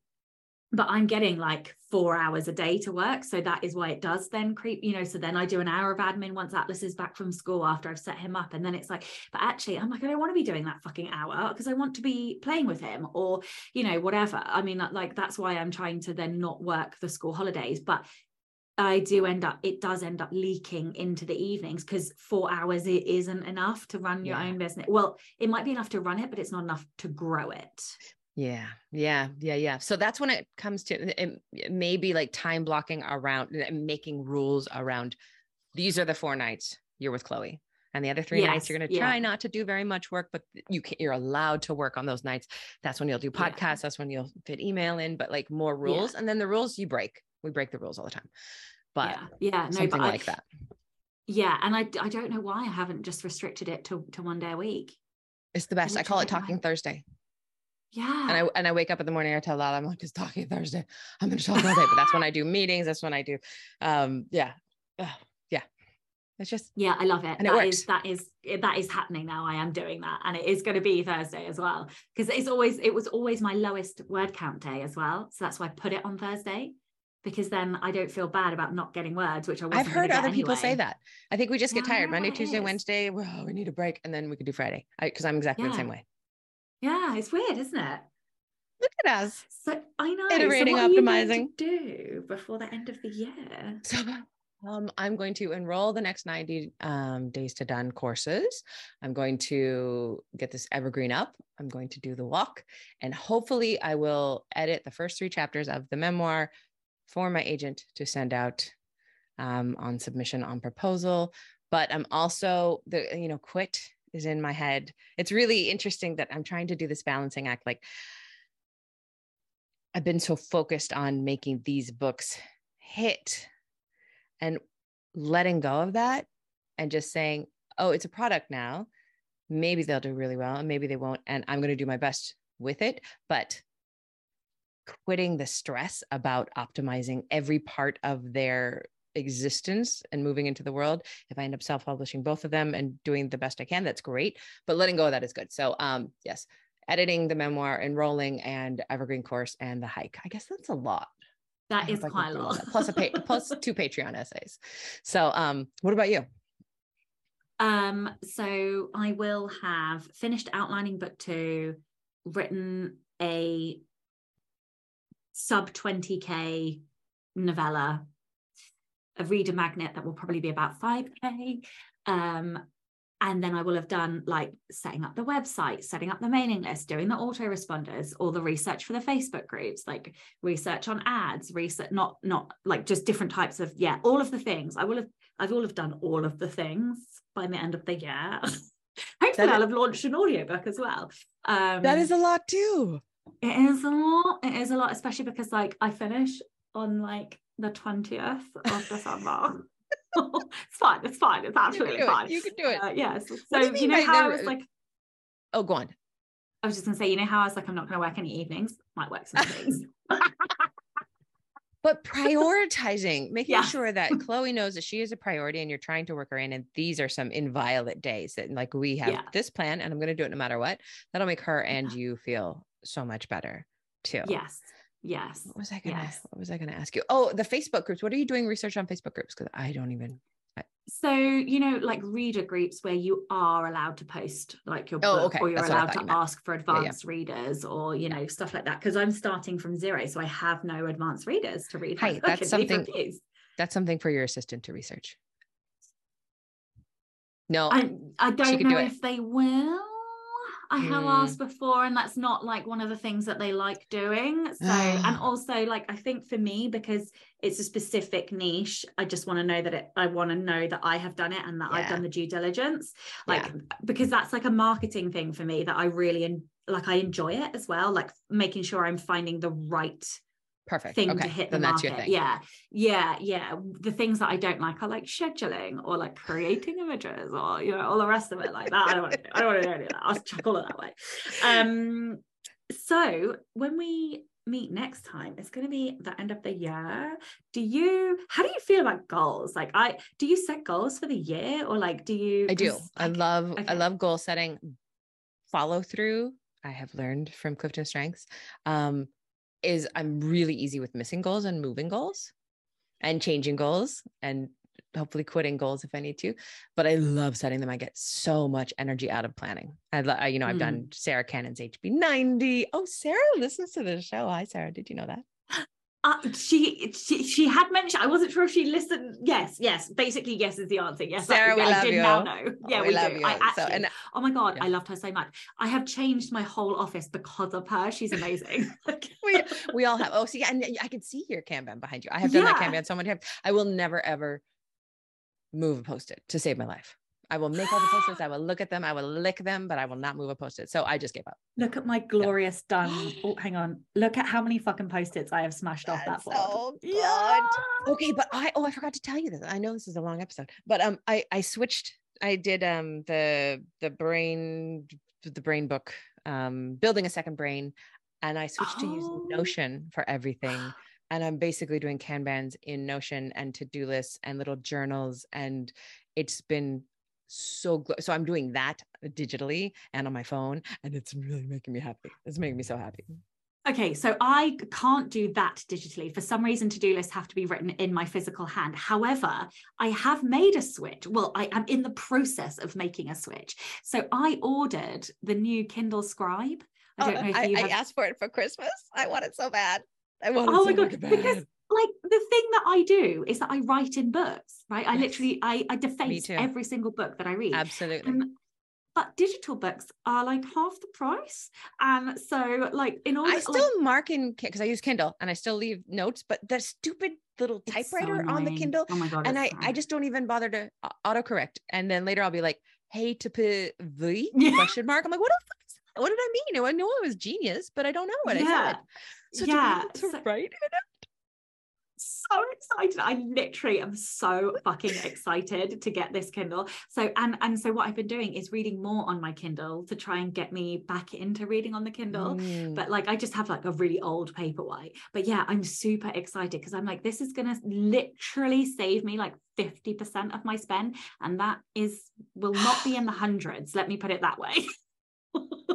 but I'm getting like four hours a day to work. So that is why it does then creep, you know. So then I do an hour of admin once Atlas is back from school after I've set him up. And then it's like, but actually, I'm like, I don't want to be doing that fucking hour because I want to be playing with him or, you know, whatever. I mean, like, that's why I'm trying to then not work the school holidays. But I do end up, it does end up leaking into the evenings because four hours it isn't enough to run your Yeah. own business. Well, it might be enough to run it, but it's not enough to grow it. Yeah, yeah, yeah, yeah. So that's when it comes to it, it may be like time blocking around uh, making rules around these are the four nights you're with Chloe. And the other three nights you're going to try yeah. not to do very much work, but you can, you're allowed to work on those nights. That's when you'll do Yeah. podcasts. That's when you'll fit email in, but like more rules. And then the rules you break. We break the rules all the time. But yeah, yeah, no, something but I- like that. Yeah, and I I don't know why I haven't just restricted it to to one day a week. It's the best. I call it talking Thursday. Yeah, and I and I wake up in the morning. I tell Lala, I'm like, it's talking Thursday. I'm going to talk all day, but that's when I do meetings. That's when I do, um, yeah, Ugh, yeah. It's just yeah, I love it. And it That works. is- that is that is happening now. I am doing that, and it is going to be Thursday as well because it's always it was always my lowest word count day as well. So that's why I put it on Thursday because then I don't feel bad about not getting words, which I wasn't I've heard other people say that. I think we just get Yeah, tired. Monday, Tuesday. Wednesday. Well, we need a break, and then we could do Friday. Because I'm exactly the same way. Yeah, it's weird, isn't it? Look at us. So I know. Iterating, so what are you going optimizing. to do before the end of the year. So um, I'm going to enroll the next 90 um, days to done courses. I'm going to get this evergreen up. I'm going to do the walk, and hopefully, I will edit the first three chapters of the memoir for my agent to send out um, on submission on proposal. But I'm also the, you know, quit is in my head. It's really interesting that I'm trying to do this balancing act. Like I've been so focused on making these books hit and letting go of that and just saying, oh, it's a product now. Maybe they'll do really well and maybe they won't. And I'm going to do my best with it. But quitting the stress about optimizing every part of their existence and moving into the world if i end up self-publishing both of them and doing the best i can that's great but letting go of that is good. So um yes editing the memoir enrolling and evergreen course and the hike. I guess that's a lot. That is quite a lot. plus a pa- plus two patreon essays. So um what about you? Um so i will have finished outlining book two written a sub 20k novella a reader magnet that will probably be about 5k um, and then I will have done like setting up the website, setting up the mailing list, doing the autoresponders, all the research for the Facebook groups, like research on ads, research not not like just different types of yeah, all of the things. I will have I've all have done all of the things by the end of the year. *laughs* Hopefully, I'll have launched an audiobook as well. Um, that is a lot too. It is a lot. It is a lot, especially because like I finish on like the 20th of December. *laughs* it's fine. It's fine. It's absolutely you fine. It. You can do it. Uh, yes. So you, you, know how I was like, oh, go on. I was just gonna say, you know how I was like, I'm not gonna work any evenings. Might work some things. *laughs* *laughs* but prioritizing, making yeah. sure that Chloe knows that she is a priority and you're trying to work her in. And these are some inviolate days that like we have yeah. this plan and I'm going to do it no matter what. That'll make her and yeah. you feel so much better too. Yes. Yes. What was I gonna yes. what was I gonna ask you? Oh, the Facebook groups. What are you doing research on Facebook groups? Because I don't even so you know like reader groups where you are allowed to post like your oh, book okay. or you're That's allowed to you ask for advanced yeah, yeah. readers or you know stuff like that because i'm starting from zero so i have no advanced readers to read hey, *laughs* that's something that's something for your assistant to research no i, I don't know do if they will I have mm. asked before, and that's not like one of the things that they like doing. So, and also, like, I think for me, because it's a specific niche, I just want to know that it, I want to know that I have done it and that yeah. I've done the due diligence. Like, yeah. because that's like a marketing thing for me that I really, like, I enjoy it as well. Like, making sure I'm finding the right perfect thing okay. to hit the then market. Yeah, yeah, yeah. The things that I don't like are like scheduling or like creating images or you know all the rest of it like that. I don't want to. Do, I don't want to do any of that. I'll chuck all of that way. Um, so when we meet next time it's going to be the end of the year do you how do you feel about goals like i do you set goals for the year or like do you i do like, i love okay. i love goal setting follow through i have learned from clifton strengths um is I'm really easy with missing goals and moving goals and changing goals and hopefully quitting goals if I need to. But I love setting them. I get so much energy out of planning. I, you know, I've mm. done Sarah Cannon's HB 90. Oh, Sarah listens to the show. Hi, Sarah. Did you know that? Uh, she, she she had mentioned. I wasn't sure if she listened. Yes, yes. Basically, yes is the answer. Yes, Sarah, I, we I love did you. now know. Yeah, we, we love do. You. I actually, so, and, oh my god, yeah. I loved her so much. I have changed my whole office because of her. She's amazing. *laughs* *laughs* we we all have. Oh, see, and I can see your Kanban behind you. I have done yeah. that Kanban so many times. I will never ever move a post-it to save my life. I will make all the post-its. I will look at them. I will lick them, but I will not move a post-it. So I just gave up. Look at my glorious yeah. done. Oh, hang on. Look at how many fucking post-its I have smashed That's off that board. So good. Yeah. Okay, but I oh I forgot to tell you this. I know this is a long episode, but um I I switched. I did um the the brain the brain book um building a second brain, and I switched oh. to using oh. Notion for everything. and I'm basically doing Kanbans in Notion and to-do lists and little journals and it's been so gl- so i'm doing that digitally and on my phone and it's really making me happy. It's making me so happy. Okay so i can't do that digitally. For some reason to-do lists have to be written in my physical hand. However i have made a switch. Well i am in the process of making a switch. So i ordered the new kindle scribe. I oh, don't oh, know if you I, have... I asked for it for christmas. I want it so bad. I want it oh so my god because like the thing that I do is that I write in books, right? I literally I I deface every single book that I read. Absolutely. Um, but digital books are like half the price, and so like in order, I still like, mark in because I use Kindle and I still leave notes, but the stupid little It's so typewriter on the. Kindle. Oh my god. and I, I just don't even bother to autocorrect. And then later I'll be like, hey, to put the *laughs* question mark. I'm like, what the fuck is that? What did I mean? I know it was genius, but I don't know what I said. So Yeah, to, to so- write it so excited. I literally am so fucking excited to get this Kindle. So and and so what I've been doing is reading more on my Kindle to try and get me back into reading on the Kindle. Mm. But like I just have like a really old paperwhite. But yeah, I'm super excited because I'm like, this is gonna literally save me like 50% of my spend. And that is will not be in the hundreds. Let me put it that way. *laughs*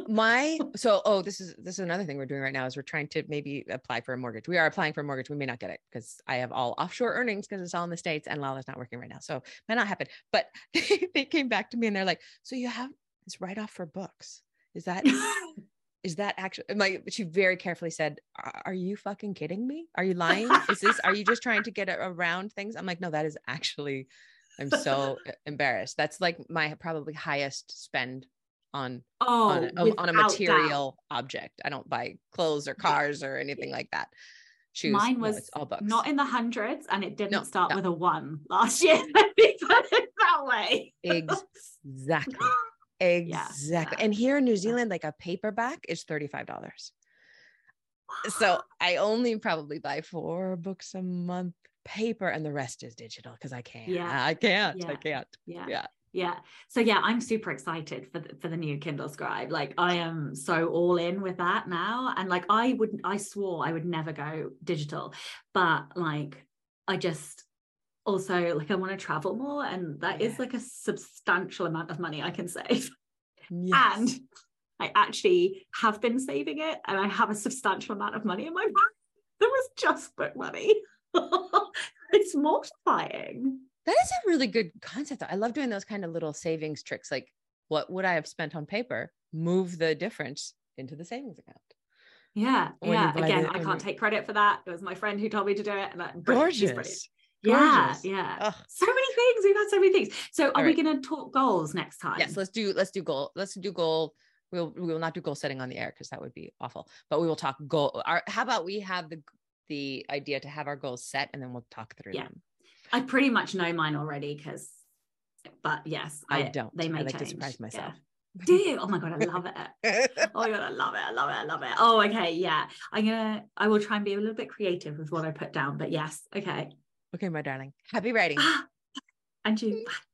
my so oh this is this is another thing we're doing right now is we're trying to maybe apply for a mortgage. We are applying for a mortgage. We may not get it because i have all offshore earnings because it's all in the states and lala's not working right now so might not happen. But *laughs* they came back to me and they're like so you have this write-off for books. Is that *laughs* is that actually my she very carefully said "Are- are you fucking kidding me? Are you lying? Is this are you just trying to get around things? I'm like no that is actually i'm so embarrassed. That's like my probably highest spend on oh, on, a, on a without doubt. material object. I don't buy clothes or cars or anything like that. Shoes. Mine was it's all books. Not in the hundreds, and it didn't No, start no. with a one last year. *laughs* Let me put it that way. exactly. *laughs* Exactly. yeah. And here in New Zealand, like a paperback is $35. So *gasps* I only probably buy four books a month paper and the rest is digital because I can't. Yeah. I can't. I can't. yeah Yeah. Yeah. So yeah i'm super excited for the, for the new kindle scribe. Like i am so all in with that now. And like i would i swore i would never go digital. But like i just also like i want to travel more and that is Yes. like a substantial amount of money i can save. Yes. and i actually have been saving it and i have a substantial amount of money in my *laughs* bank that was just book money. *laughs* It's mortifying That is a really good concept. I love doing those kind of little savings tricks. Like, what would I have spent on paper? Move the difference into the savings account. Yeah, When yeah. Again, I can't take credit for that. It was my friend who told me to do it, and that brilliant. She's brilliant. Gorgeous. Yeah, yeah. Ugh. So many things. We've had so many things. So, are All we going to talk goals next time? Yes, let's do let's do goal. Let's do goal. We'll we will not do goal setting on the air because that would be awful. But we will talk goal. Our, how about we have the the idea to have our goals set and then we'll talk through Yeah. them. I pretty much know mine already because, but yes, I don't. They may I like to change. surprise myself. Yeah. *laughs* Do you? Oh my god, I love it. *laughs* Oh my god, I love it. I love it. I love it. Oh, okay. Yeah. I'm gonna I will try and be a little bit creative with what I put down. But yes, okay. okay, my darling. Happy writing. *gasps* and you. *laughs*